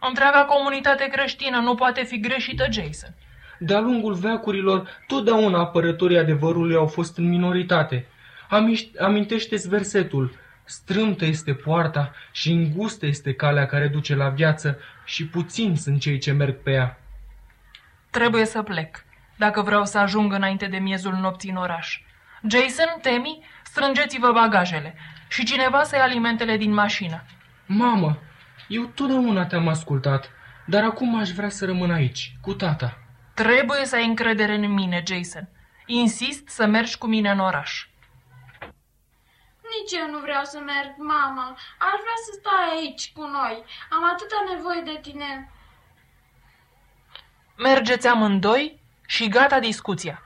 Întreaga comunitate creștină nu poate fi greșită, Jason. De-a lungul veacurilor, totdeauna apărătorii adevărului au fost în minoritate. Amintește-ți versetul. Strâmtă este poarta și îngustă este calea care duce la viață și puțini sunt cei ce merg pe ea. Trebuie să plec, dacă vreau să ajung înainte de miezul nopții în oraș. Jason, Temi, strângeți-vă bagajele și cineva să ia alimentele din mașină. Mamă, eu totdeauna te-am ascultat, dar acum aș vrea să rămân aici, cu tata. Trebuie să ai încredere în mine, Jason. Insist să mergi cu mine în oraș. Nici eu nu vreau să merg, mamă. Aș vrea să stai aici cu noi. Am atâta nevoie de tine. Mergeți amândoi și gata discuția.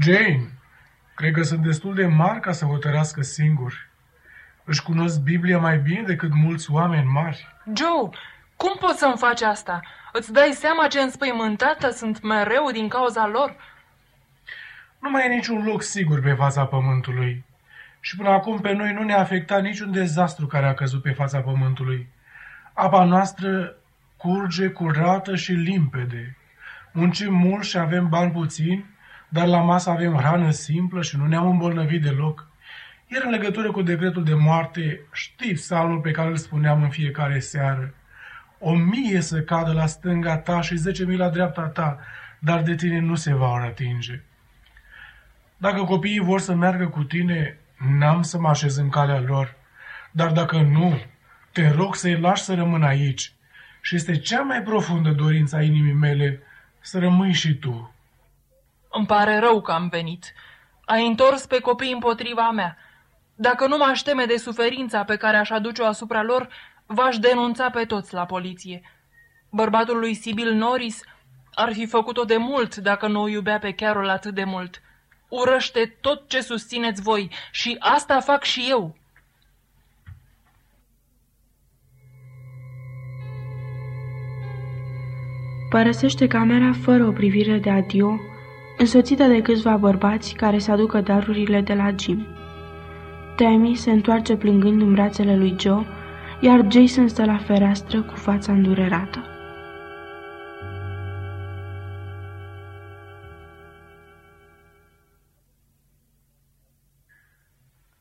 Jane, cred că sunt destul de mari ca să hotărească singuri. Își cunosc Biblia mai bine decât mulți oameni mari. Joe, cum poți să-mi faci asta? Îți dai seama ce înspăimântată sunt mereu din cauza lor? Nu mai e niciun loc sigur pe fața pământului. Și până acum pe noi nu ne-a afectat niciun dezastru care a căzut pe fața pământului. Apa noastră curge curată și limpede. Muncim mult și avem bani puțini, dar la masă avem hrană simplă și nu ne-am îmbolnăvit deloc. Iar în legătură cu decretul de moarte, știi psalmul pe care îl spuneam în fiecare seară. O mie să cadă la stânga ta și zece mii la dreapta ta, dar de tine nu se va atinge. Dacă copiii vor să meargă cu tine, n-am să mă așez în calea lor. Dar dacă nu, te rog să-i lași să rămână aici. Și este cea mai profundă dorință a inimii mele să rămâi și tu. Îmi pare rău că am venit. Ai întors pe copii împotriva mea. Dacă nu m-aș teme de suferința pe care aș aduce-o asupra lor, v-aș denunța pe toți la poliție. Bărbatul lui Sibyl Norris ar fi făcut-o de mult dacă nu o iubea pe Carol atât de mult. Urăște tot ce susțineți voi și asta fac și eu. Părăsește camera fără o privire de adio, însoțită de câțiva bărbați care să aducă darurile de la Jim. Tammy se întoarce plângând în brațele lui Joe, iar Jason stă la fereastră cu fața îndurerată.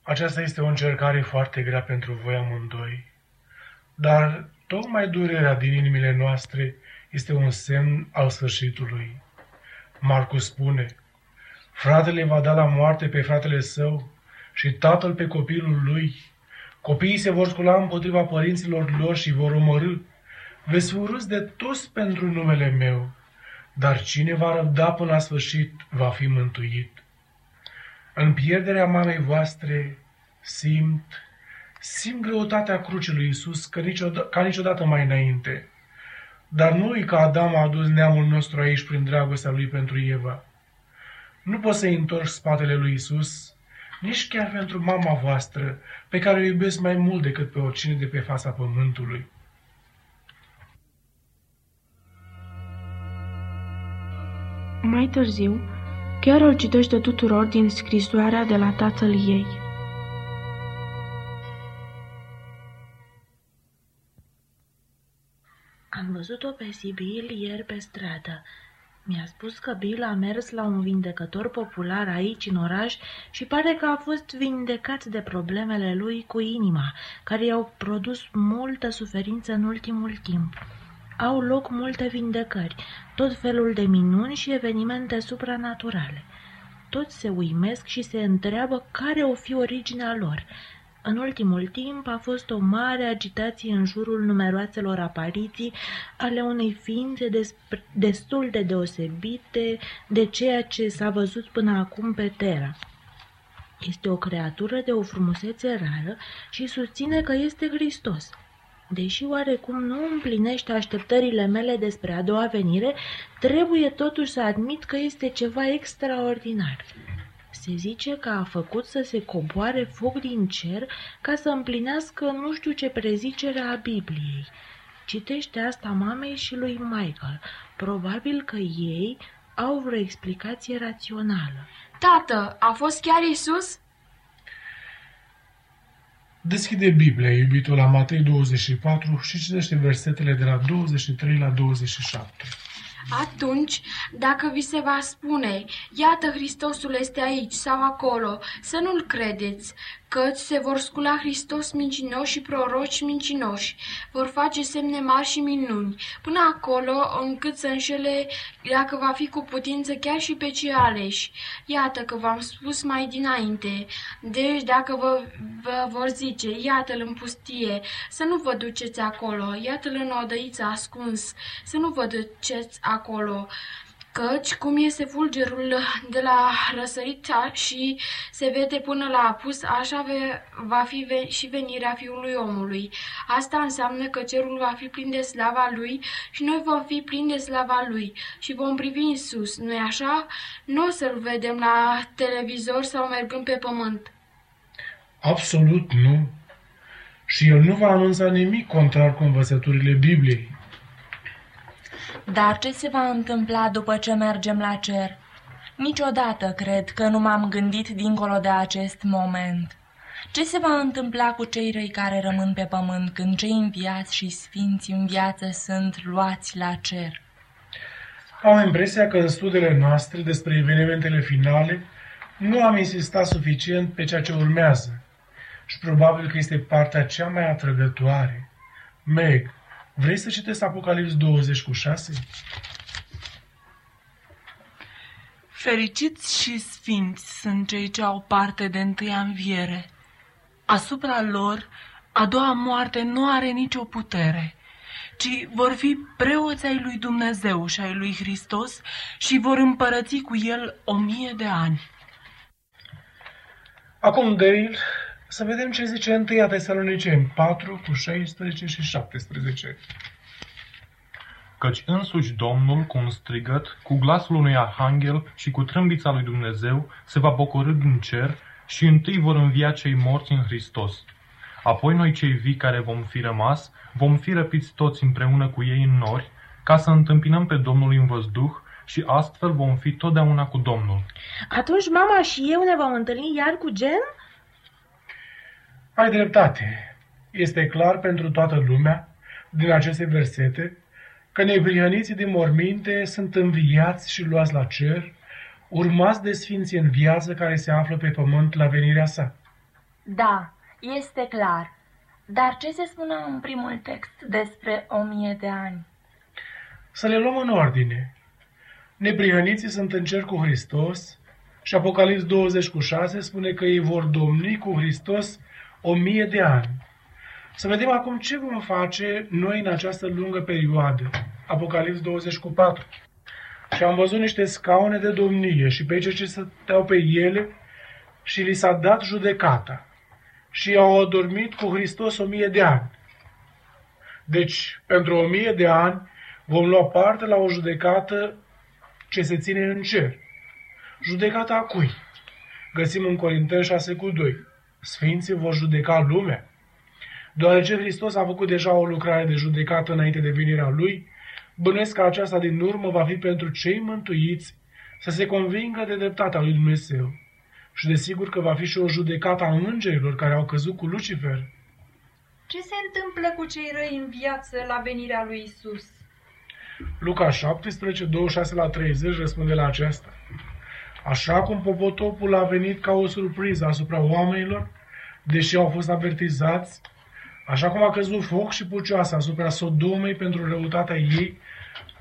Aceasta este o încercare foarte grea pentru voi amândoi, dar tocmai durerea din inimile noastre este un semn al sfârșitului. Marcus spune, fratele va da la moarte pe fratele său și tatăl pe copilul lui. Copiii se vor scula împotriva părinților lor și vor omorâ. Veți fi urâți de toți pentru numele meu, dar cine va răbda până la sfârșit va fi mântuit. În pierderea mamei voastre simt, simt greutatea crucii lui Isus ca niciodată, ca niciodată mai înainte. Dar nu e că Adam a adus neamul nostru aici prin dragostea lui pentru Eva. Nu poți să-i întorci spatele lui Isus, nici chiar pentru mama voastră, pe care o iubesc mai mult decât pe oricine de pe fața pământului. Mai târziu, Carol citește tuturor din scrisoarea de la tatăl ei. Am văzut-o pe Sibyl ieri pe stradă. Mi-a spus că Bill a mers la un vindecător popular aici în oraș și pare că a fost vindecat de problemele lui cu inima, care i-au produs multă suferință în ultimul timp. Au loc multe vindecări, tot felul de minuni și evenimente supranaturale. Toți se uimesc și se întreabă care o fi originea lor. În ultimul timp a fost o mare agitație în jurul numeroaselor apariții ale unei ființe destul de deosebite de ceea ce s-a văzut până acum pe Terra. Este o creatură de o frumusețe rară și susține că este Hristos. Deși oarecum nu împlinește așteptările mele despre a doua venire, trebuie totuși să admit că este ceva extraordinar. Se zice că a făcut să se coboare foc din cer ca să împlinească nu știu ce prezicere a Bibliei. Citește asta mamei și lui Michael. Probabil că ei au vreo explicație rațională. Tată, a fost chiar Isus? Deschide Biblia, iubitul, la Matei 24 și citește versetele de la 23 la 27. Atunci, dacă vi se va spune, iată Hristosul este aici sau acolo, să nu-l credeți, căci se vor scula Hristos mincinoși și proroci mincinoși, vor face semne mari și minuni, până acolo încât să înșele, dacă va fi cu putință, chiar și pe cei aleși. Iată că v-am spus mai dinainte. Deci, dacă vă, vă vor zice, iată-l în pustie, să nu vă duceți acolo, iată-l în odăiță ascuns, să nu vă duceți acolo, Căci cum iese fulgerul de la răsărit și se vede până la apus, așa va fi și venirea Fiului omului. Asta înseamnă că cerul va fi plin de slava lui și noi vom fi plini de slava lui și vom privi în sus. nu așa? Nu o să-l vedem la televizor sau mergând pe pământ. Absolut nu. Și el nu va anunța nimic contrar cu învățăturile Bibliei. Dar ce se va întâmpla după ce mergem la cer? Niciodată cred că nu m-am gândit dincolo de acest moment. Ce se va întâmpla cu cei răi care rămân pe pământ când cei înviați și sfinți în viață sunt luați la cer? Am impresia că în studiile noastre despre evenimentele finale nu am insistat suficient pe ceea ce urmează și probabil că este partea cea mai atrăgătoare. Meg, Vrei să citesc Apocalips 20 cu 6? Fericiți și sfinți sunt cei ce au parte de întâia înviere. Asupra lor, a doua moarte nu are nicio putere, ci vor fi preoți ai lui Dumnezeu și ai lui Hristos și vor împărăți cu el o mie de ani. Acum, Dale, să vedem ce zice 1 Tesaloniceni 4 cu 16 și 17. Căci însuși Domnul, cu un strigăt, cu glasul unui arhanghel și cu trâmbița lui Dumnezeu, se va pocori din cer și întâi vor învia cei morți în Hristos. Apoi noi cei vii care vom fi rămas, vom fi răpiți toți împreună cu ei în nori, ca să întâmpinăm pe Domnul în văzduh și astfel vom fi totdeauna cu Domnul. Atunci mama și eu ne vom întâlni iar cu Gen? Ai dreptate. Este clar pentru toată lumea, din aceste versete, că neprihăniții din morminte sunt înviați și luați la cer, urmați de sfinții în viață care se află pe pământ la venirea sa. Da, este clar. Dar ce se spune în primul text despre o mie de ani? Să le luăm în ordine. Neprihăniții sunt în cer cu Hristos și Apocalips 20 cu 6 spune că ei vor domni cu Hristos o mie de ani. Să vedem acum ce vom face noi în această lungă perioadă. Apocalips 24. cu 4. Și am văzut niște scaune de domnie și pe cei ce stăteau pe ele și li s-a dat judecata. Și au adormit cu Hristos o mie de ani. Deci, pentru o mie de ani vom lua parte la o judecată ce se ține în cer. Judecata a cui? Găsim în Corinteni 6 cu 2. Sfinții vor judeca lumea. Deoarece Hristos a făcut deja o lucrare de judecată înainte de venirea Lui, bănuiesc că aceasta din urmă va fi pentru cei mântuiți să se convingă de dreptatea lui Dumnezeu. Și desigur că va fi și o judecată a îngerilor care au căzut cu Lucifer. Ce se întâmplă cu cei răi în viață la venirea lui Isus? Luca 17, 26 la 30 răspunde la aceasta. Așa cum popotopul a venit ca o surpriză asupra oamenilor, deși au fost avertizați, așa cum a căzut foc și pucioasă asupra Sodomei pentru răutatea ei,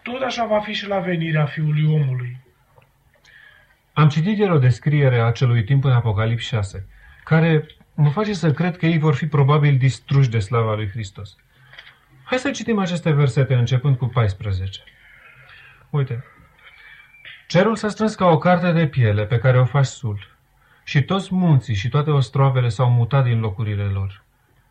tot așa va fi și la venirea Fiului Omului. Am citit ieri o descriere a acelui timp în Apocalips 6, care mă face să cred că ei vor fi probabil distruși de slava lui Hristos. Hai să citim aceste versete începând cu 14. Uite, Cerul s-a strâns ca o carte de piele pe care o faci sul. Și toți munții și toate ostroavele s-au mutat din locurile lor.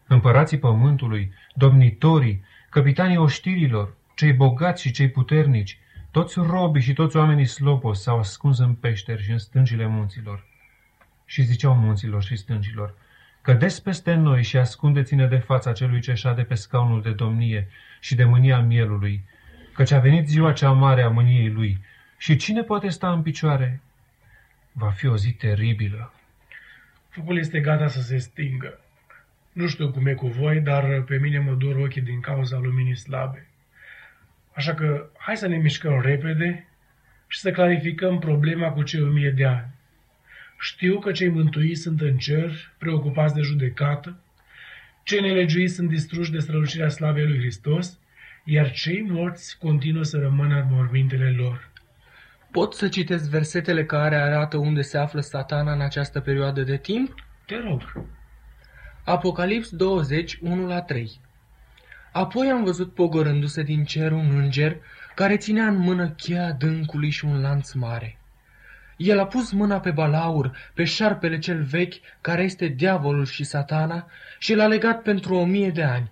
Împărații pământului, domnitorii, capitanii oștirilor, cei bogați și cei puternici, toți robii și toți oamenii slopos s-au ascuns în peșteri și în stângile munților. Și ziceau munților și stângilor, Cădeți peste noi și ascundeți-ne de fața celui ce șade pe scaunul de domnie și de mânia mielului, căci a venit ziua cea mare a mâniei lui și cine poate sta în picioare? Va fi o zi teribilă. Focul este gata să se stingă. Nu știu cum e cu voi, dar pe mine mă dor ochii din cauza luminii slabe. Așa că hai să ne mișcăm repede și să clarificăm problema cu cei o mie de ani. Știu că cei mântuiți sunt în cer, preocupați de judecată, cei nelegiuiți sunt distruși de strălucirea slavei lui Hristos, iar cei morți continuă să rămână în mormintele lor. Pot să citesc versetele care arată unde se află satana în această perioadă de timp? Te rog. Apocalips 20, 1 la 3 Apoi am văzut pogorându-se din cer un înger, care ținea în mână cheia dâncului și un lanț mare. El a pus mâna pe balaur, pe șarpele cel vechi, care este diavolul și satana, și l-a legat pentru o mie de ani.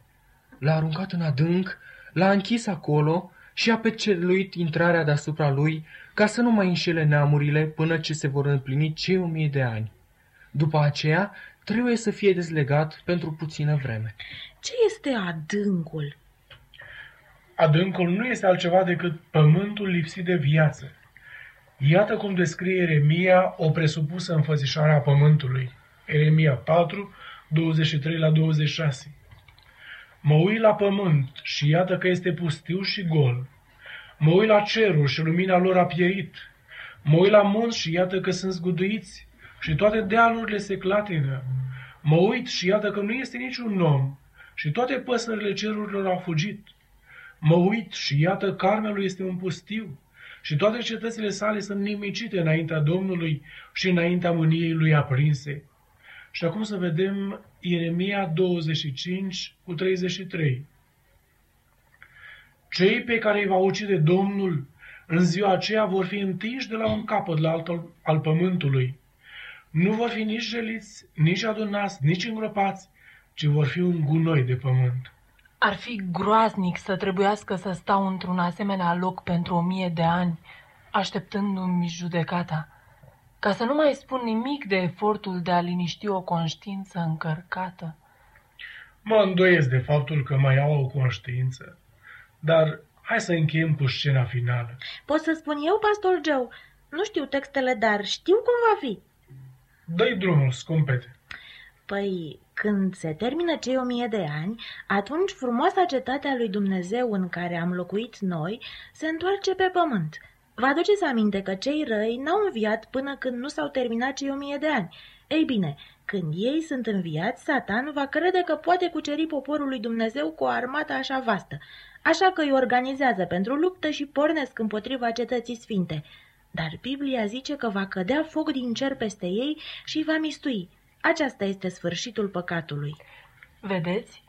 L-a aruncat în adânc, l-a închis acolo și a peceluit intrarea deasupra lui, ca să nu mai înșele neamurile până ce se vor împlini cei o mie de ani. După aceea, trebuie să fie dezlegat pentru puțină vreme. Ce este adâncul? Adâncul nu este altceva decât pământul lipsit de viață. Iată cum descrie Eremia o presupusă înfățișare a pământului. Eremia 4, 23 la 26. Mă uit la pământ și iată că este pustiu și gol. Mă uit la cerul și lumina lor a pierit. Mă uit la munți și iată că sunt zguduiți și toate dealurile se clatină. Mă uit și iată că nu este niciun om și toate păsările cerurilor au fugit. Mă uit și iată Carmelul este un pustiu și toate cetățile sale sunt nimicite înaintea Domnului și înaintea mâniei lui aprinse. Și acum să vedem Ieremia 25 cu 33. Cei pe care îi va ucide Domnul în ziua aceea vor fi întinși de la un capăt la altul al pământului. Nu vor fi nici jeliți, nici adunați, nici îngropați, ci vor fi un gunoi de pământ. Ar fi groaznic să trebuiască să stau într-un asemenea loc pentru o mie de ani, așteptându-mi judecata, ca să nu mai spun nimic de efortul de a liniști o conștiință încărcată. Mă îndoiesc de faptul că mai au o conștiință, dar hai să încheiem cu scena finală. Pot să spun eu, pastor Joe? Nu știu textele, dar știu cum va fi. Dă-i drumul, scumpete. Păi, când se termină cei o mie de ani, atunci frumoasa cetate a lui Dumnezeu în care am locuit noi se întoarce pe pământ. Vă aduceți aminte că cei răi n-au înviat până când nu s-au terminat cei o mie de ani. Ei bine, când ei sunt înviați, Satan va crede că poate cuceri poporul lui Dumnezeu cu o armată așa vastă, așa că îi organizează pentru luptă și pornesc împotriva cetății sfinte. Dar Biblia zice că va cădea foc din cer peste ei și va mistui. Aceasta este sfârșitul păcatului. Vedeți?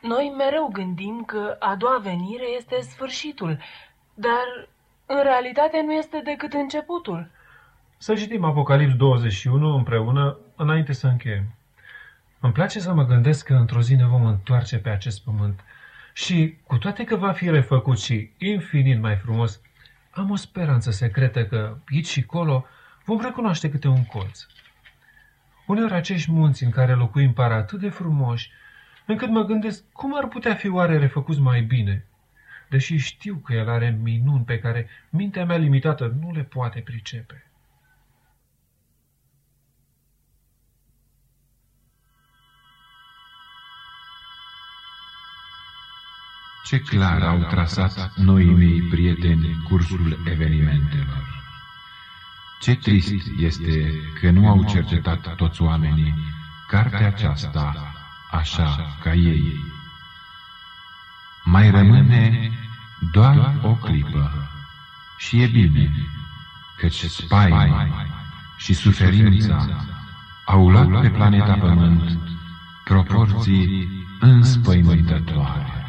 Noi mereu gândim că a doua venire este sfârșitul, dar în realitate nu este decât începutul. Să citim Apocalips 21 împreună înainte să încheiem. Îmi place să mă gândesc că într-o zi ne vom întoarce pe acest pământ și, cu toate că va fi refăcut și infinit mai frumos, am o speranță secretă că, aici și colo, vom recunoaște câte un colț. Uneori acești munți în care locuim par atât de frumoși, încât mă gândesc cum ar putea fi oare refăcuți mai bine, deși știu că el are minuni pe care mintea mea limitată nu le poate pricepe. Ce clar au trasat noii mei prieteni cursul evenimentelor. Ce trist este că nu au cercetat toți oamenii cartea aceasta așa ca ei. Mai rămâne doar o clipă și e bine, căci spaima și suferința au luat pe planeta Pământ proporții înspăimântătoare.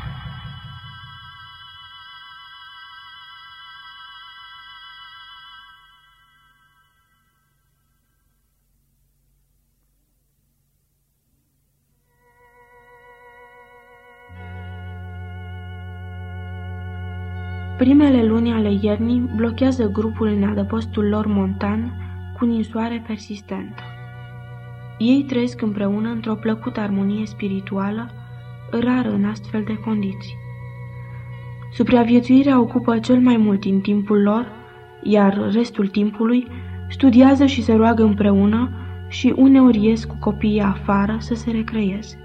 Primele luni ale iernii blochează grupul în adăpostul lor montan cu ninsoare persistentă. Ei trăiesc împreună într-o plăcută armonie spirituală, rară în astfel de condiții. Supraviețuirea ocupă cel mai mult din timpul lor, iar restul timpului studiază și se roagă împreună și uneori ies cu copiii afară să se recreieze.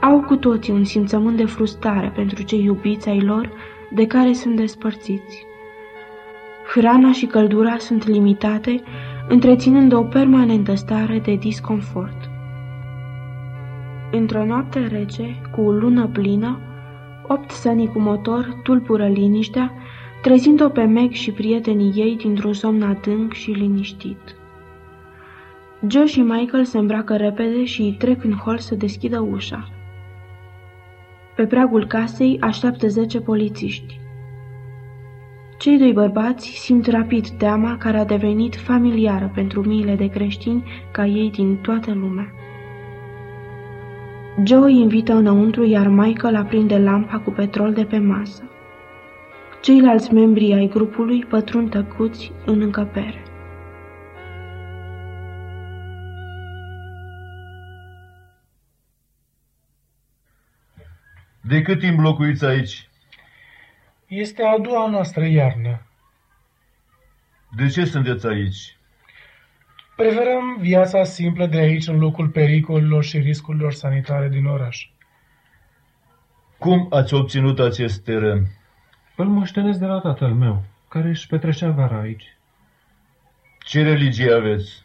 Au cu toții un simțământ de frustrare pentru cei iubiți ai lor de care sunt despărțiți. Hrana și căldura sunt limitate, întreținând o permanentă stare de disconfort. Într-o noapte rece, cu o lună plină, opt sănii cu motor tulpură liniștea, trezind-o pe Meg și prietenii ei dintr-un somn adânc și liniștit. Joe și Michael se îmbracă repede și îi trec în hol să deschidă ușa. Pe pragul casei așteaptă zece polițiști. Cei doi bărbați simt rapid teama care a devenit familiară pentru miile de creștini ca ei din toată lumea. Joe îi invită înăuntru, iar Michael aprinde lampa cu petrol de pe masă. Ceilalți membri ai grupului pătrund tăcuți în încăpere. De cât timp locuiți aici? Este a doua noastră iarnă. De ce sunteți aici? Preferăm viața simplă de aici în locul pericolelor și riscurilor sanitare din oraș. Cum ați obținut acest teren? Îl moștenesc de la tatăl meu, care își petrecea vara aici. Ce religie aveți?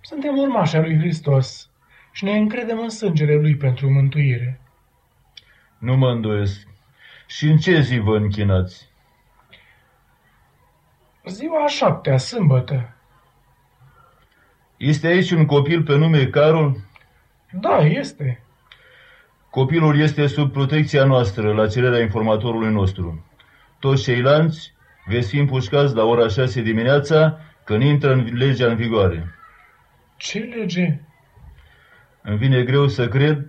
Suntem urmași al lui Hristos și ne încredem în sângele lui pentru mântuire. Nu mă îndoiesc. Și în ce zi vă închinați? Ziua a șaptea, sâmbătă. Este aici un copil pe nume Carol? Da, este. Copilul este sub protecția noastră, la cererea informatorului nostru. Toți ceilalți veți fi împușcați la ora 6 dimineața, când intră în legea în vigoare. Ce lege? Îmi vine greu să cred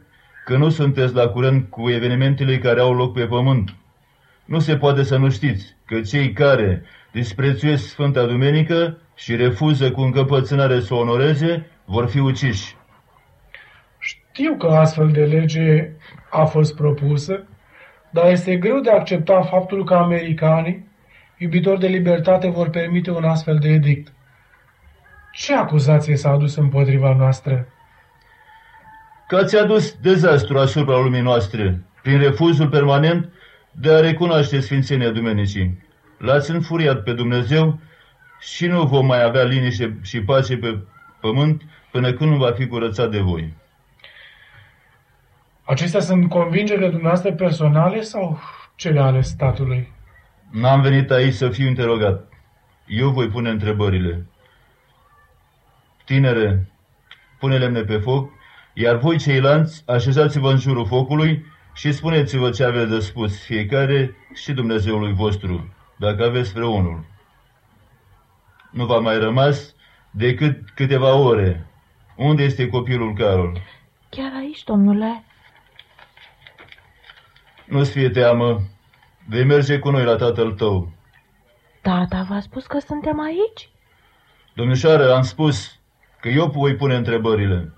că nu sunteți la curent cu evenimentele care au loc pe pământ. Nu se poate să nu știți că cei care disprețuiesc Sfânta Dumenică și refuză cu încăpățânare să o onoreze, vor fi uciși. Știu că astfel de lege a fost propusă, dar este greu de accepta faptul că americanii, iubitori de libertate, vor permite un astfel de edict. Ce acuzație s-a adus împotriva noastră? Că ați adus dezastru asupra lumii noastre, prin refuzul permanent de a recunoaște Sfințenia Dumenicii. L-ați înfuriat pe Dumnezeu și nu vom mai avea liniște și pace pe pământ până când nu va fi curățat de voi. Acestea sunt convingerile dumneavoastră personale sau cele ale statului? N-am venit aici să fiu interogat. Eu voi pune întrebările. Tinere, pune lemne pe foc, iar voi ceilalți așezați-vă în jurul focului și spuneți-vă ce aveți de spus fiecare și Dumnezeului vostru, dacă aveți vreunul. Nu v-a mai rămas decât câteva ore. Unde este copilul Carol? Chiar aici, domnule. Nu-ți fie teamă. Vei merge cu noi la tatăl tău. Tata v-a spus că suntem aici? Domnișoară, am spus că eu voi pune întrebările.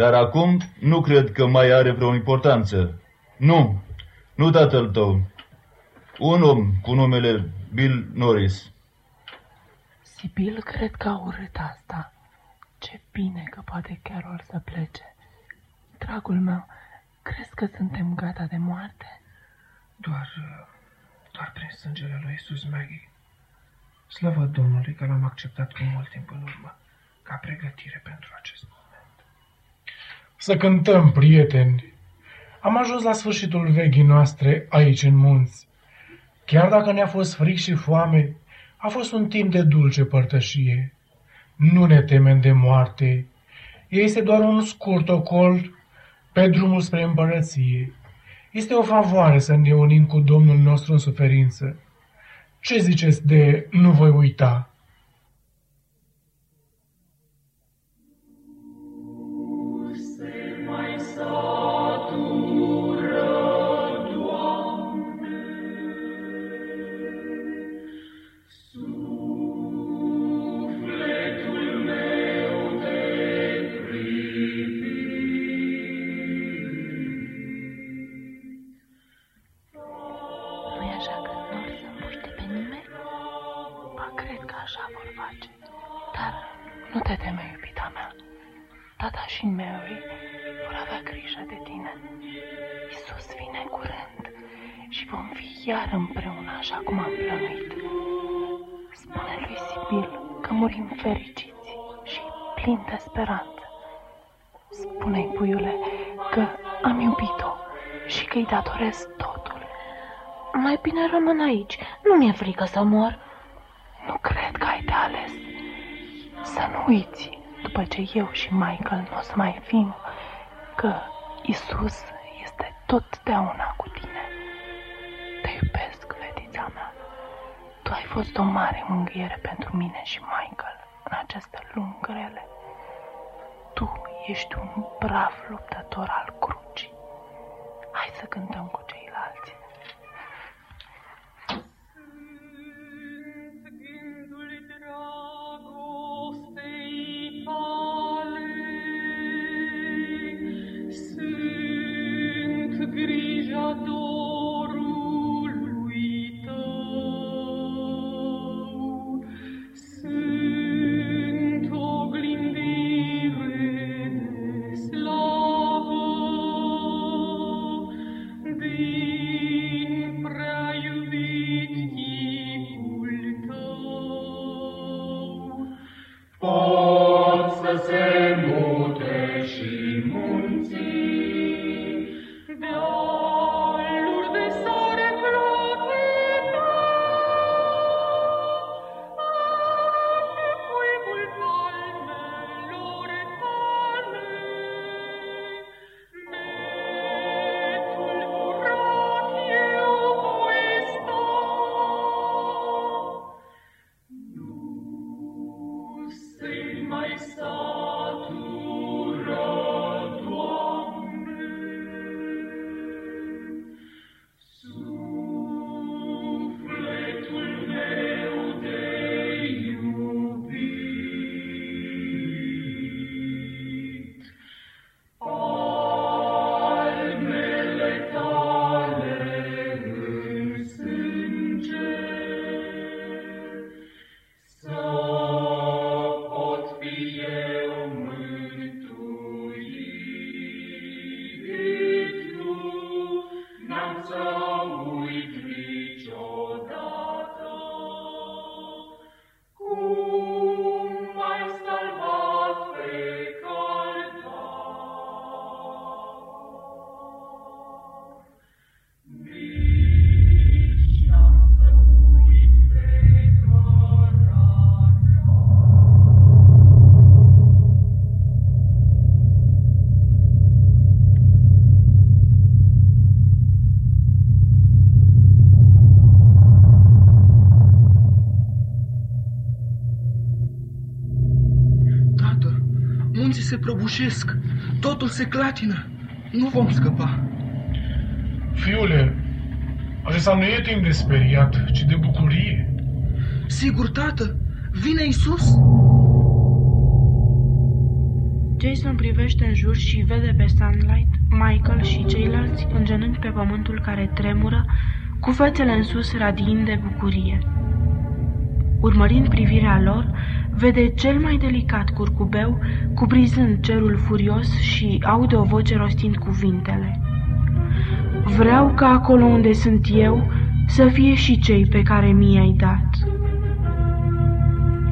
Dar acum nu cred că mai are vreo importanță. Nu, nu tatăl tău. Un om cu numele Bill Norris. Sibil cred că a urât asta. Ce bine că poate Carol să plece. Dragul meu, crezi că suntem gata de moarte? Doar, doar prin sângele lui Isus, Maggie. Slavă Domnului că l-am acceptat cu mult timp în urmă, ca pregătire pentru acest moment. Să cântăm, prieteni! Am ajuns la sfârșitul vechii noastre aici în munți. Chiar dacă ne-a fost fric și foame, a fost un timp de dulce părtășie. Nu ne temem de moarte. Este doar un scurt ocol pe drumul spre împărăție. Este o favoare să ne unim cu Domnul nostru în suferință. Ce ziceți de nu voi uita? Iar împreună așa cum am plănuit. Spune lui Sibil că murim fericiți și plini de speranță. Spune-i, puiule, că am iubit-o și că îi datorez totul. Mai bine rămân aici. Nu mi-e frică să mor. Nu cred că ai de ales. Să nu uiți, după ce eu și Michael nu o să mai fim, că Isus este totdeauna cu fost o mare mângâiere pentru mine și Michael în aceste luni grele. Tu ești un brav luptător al crucii. Hai să cântăm cu ceilalți. Se prăbușesc, totul se clatină. Nu vom scăpa. Fiule, acesta nu e timp de speriat, ci de bucurie. Sigur, tată, vine Isus. Jason privește în jur și vede pe Sunlight, Michael și ceilalți în genunchi pe pământul care tremură, cu fețele în sus radiind de bucurie. Urmărind privirea lor, vede cel mai delicat curcubeu cuprizând cerul furios și aude o voce rostind cuvintele. Vreau ca acolo unde sunt eu să fie și cei pe care mi-ai dat.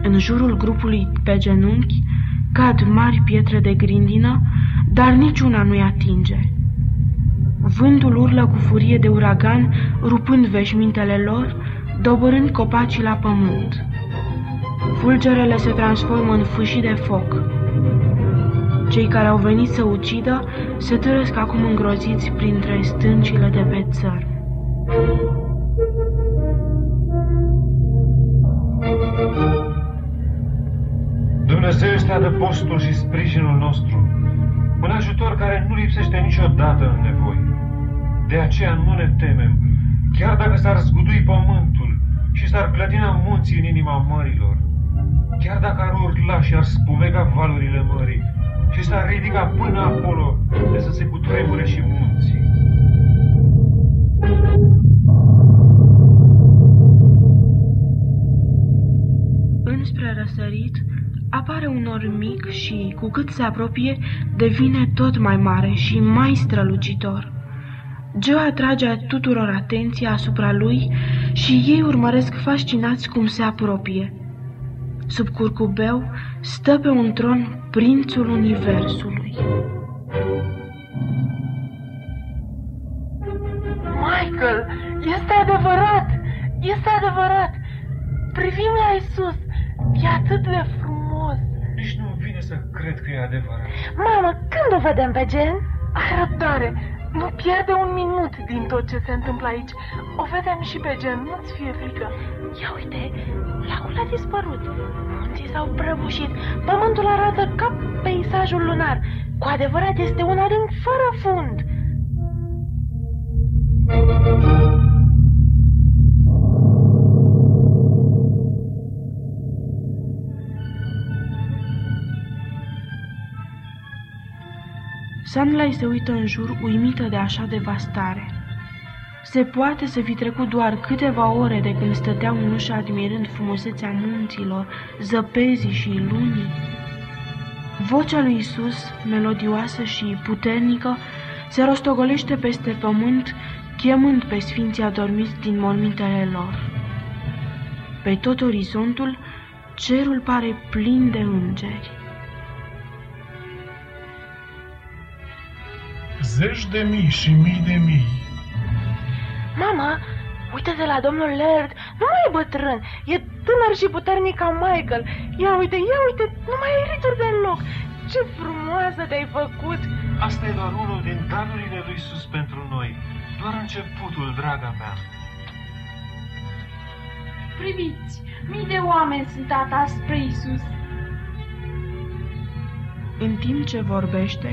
În jurul grupului pe genunchi cad mari pietre de grindină, dar niciuna nu-i atinge. Vântul urlă cu furie de uragan, rupând veșmintele lor, dobărând copacii la pământ. Fulgerele se transformă în fâșii de foc. Cei care au venit să ucidă se târăsc acum îngroziți printre stâncile de pe țăr. Dumnezeu este adăpostul și sprijinul nostru, un ajutor care nu lipsește niciodată în nevoi. De aceea nu ne temem, chiar dacă s-ar zgudui pământul și s-ar clătina munții în inima mărilor chiar dacă ar urla și ar spuvega valurile mării și s-ar ridica până acolo de să se cutremure și munții. Înspre răsărit apare un nor mic și, cu cât se apropie, devine tot mai mare și mai strălucitor. Joe atrage tuturor atenția asupra lui și ei urmăresc fascinați cum se apropie. Sub curcubeu stă pe un tron prințul universului. Michael, este adevărat! Este adevărat! Privim la Isus! E atât de frumos! Nici nu vine să cred că e adevărat. Mamă, când o vedem pe Jen? Ai răbdare! Nu pierde un minut din tot ce se întâmplă aici. O vedem și pe gen, nu-ți fie frică. Ia uite, lacul a dispărut. Munții s-au prăbușit. Pământul arată ca peisajul lunar. Cu adevărat este un adânc fără fund. Sunlight se uită în jur, uimită de așa devastare. Se poate să fi trecut doar câteva ore de când stăteau în ușă admirând frumusețea munților, zăpezii și lunii. Vocea lui Isus, melodioasă și puternică, se rostogolește peste pământ, chemând pe sfinții adormiți din mormintele lor. Pe tot orizontul, cerul pare plin de îngeri. Zeci de mii și mii de mii. Mama, uite-te la domnul Laird, nu mai e bătrân, e tânăr și puternic ca Michael. Ia uite, ia uite, nu mai ai rituri deloc. Ce frumoasă te-ai făcut! Asta e doar unul din darurile lui Sus pentru noi. Doar începutul, draga mea. Priviți, mii de oameni sunt atași spre Isus. În timp ce vorbește,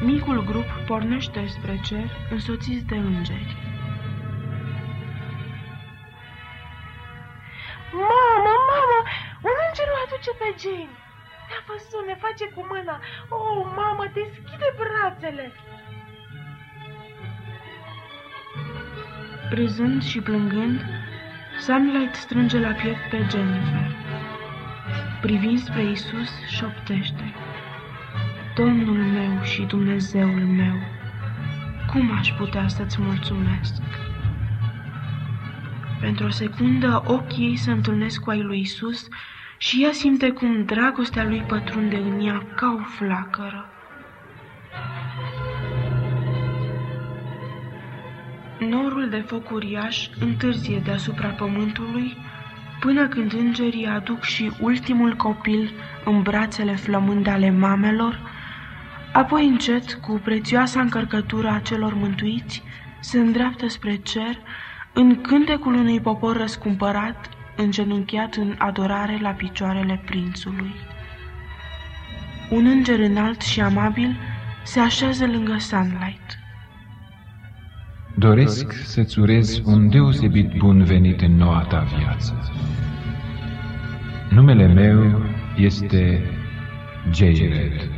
micul grup pornește spre cer, însoțiți de îngeri. Mamă, mamă, un înger o aduce pe Jane. Ne-a văzut, ne face cu mâna. Oh, mamă, deschide brațele. Râzând și plângând, Sunlight strânge la piept pe Jennifer. Privind spre Isus, șoptește. Domnul meu și Dumnezeul meu, cum aș putea să-ți mulțumesc? Pentru o secundă, ochii ei se întâlnesc cu ai lui Isus și ea simte cum dragostea lui pătrunde în ea ca o flacără. Norul de foc uriaș întârzie deasupra pământului până când îngerii aduc și ultimul copil în brațele flămânde ale mamelor, apoi încet, cu prețioasa încărcătură a celor mântuiți, se îndreaptă spre cer în cântecul unui popor răscumpărat, îngenunchiat în adorare la picioarele prințului. Un înger înalt și amabil se așează lângă Sunlight. Doresc să-ți urez un deosebit bun venit în noua ta viață. Numele meu este J. Red.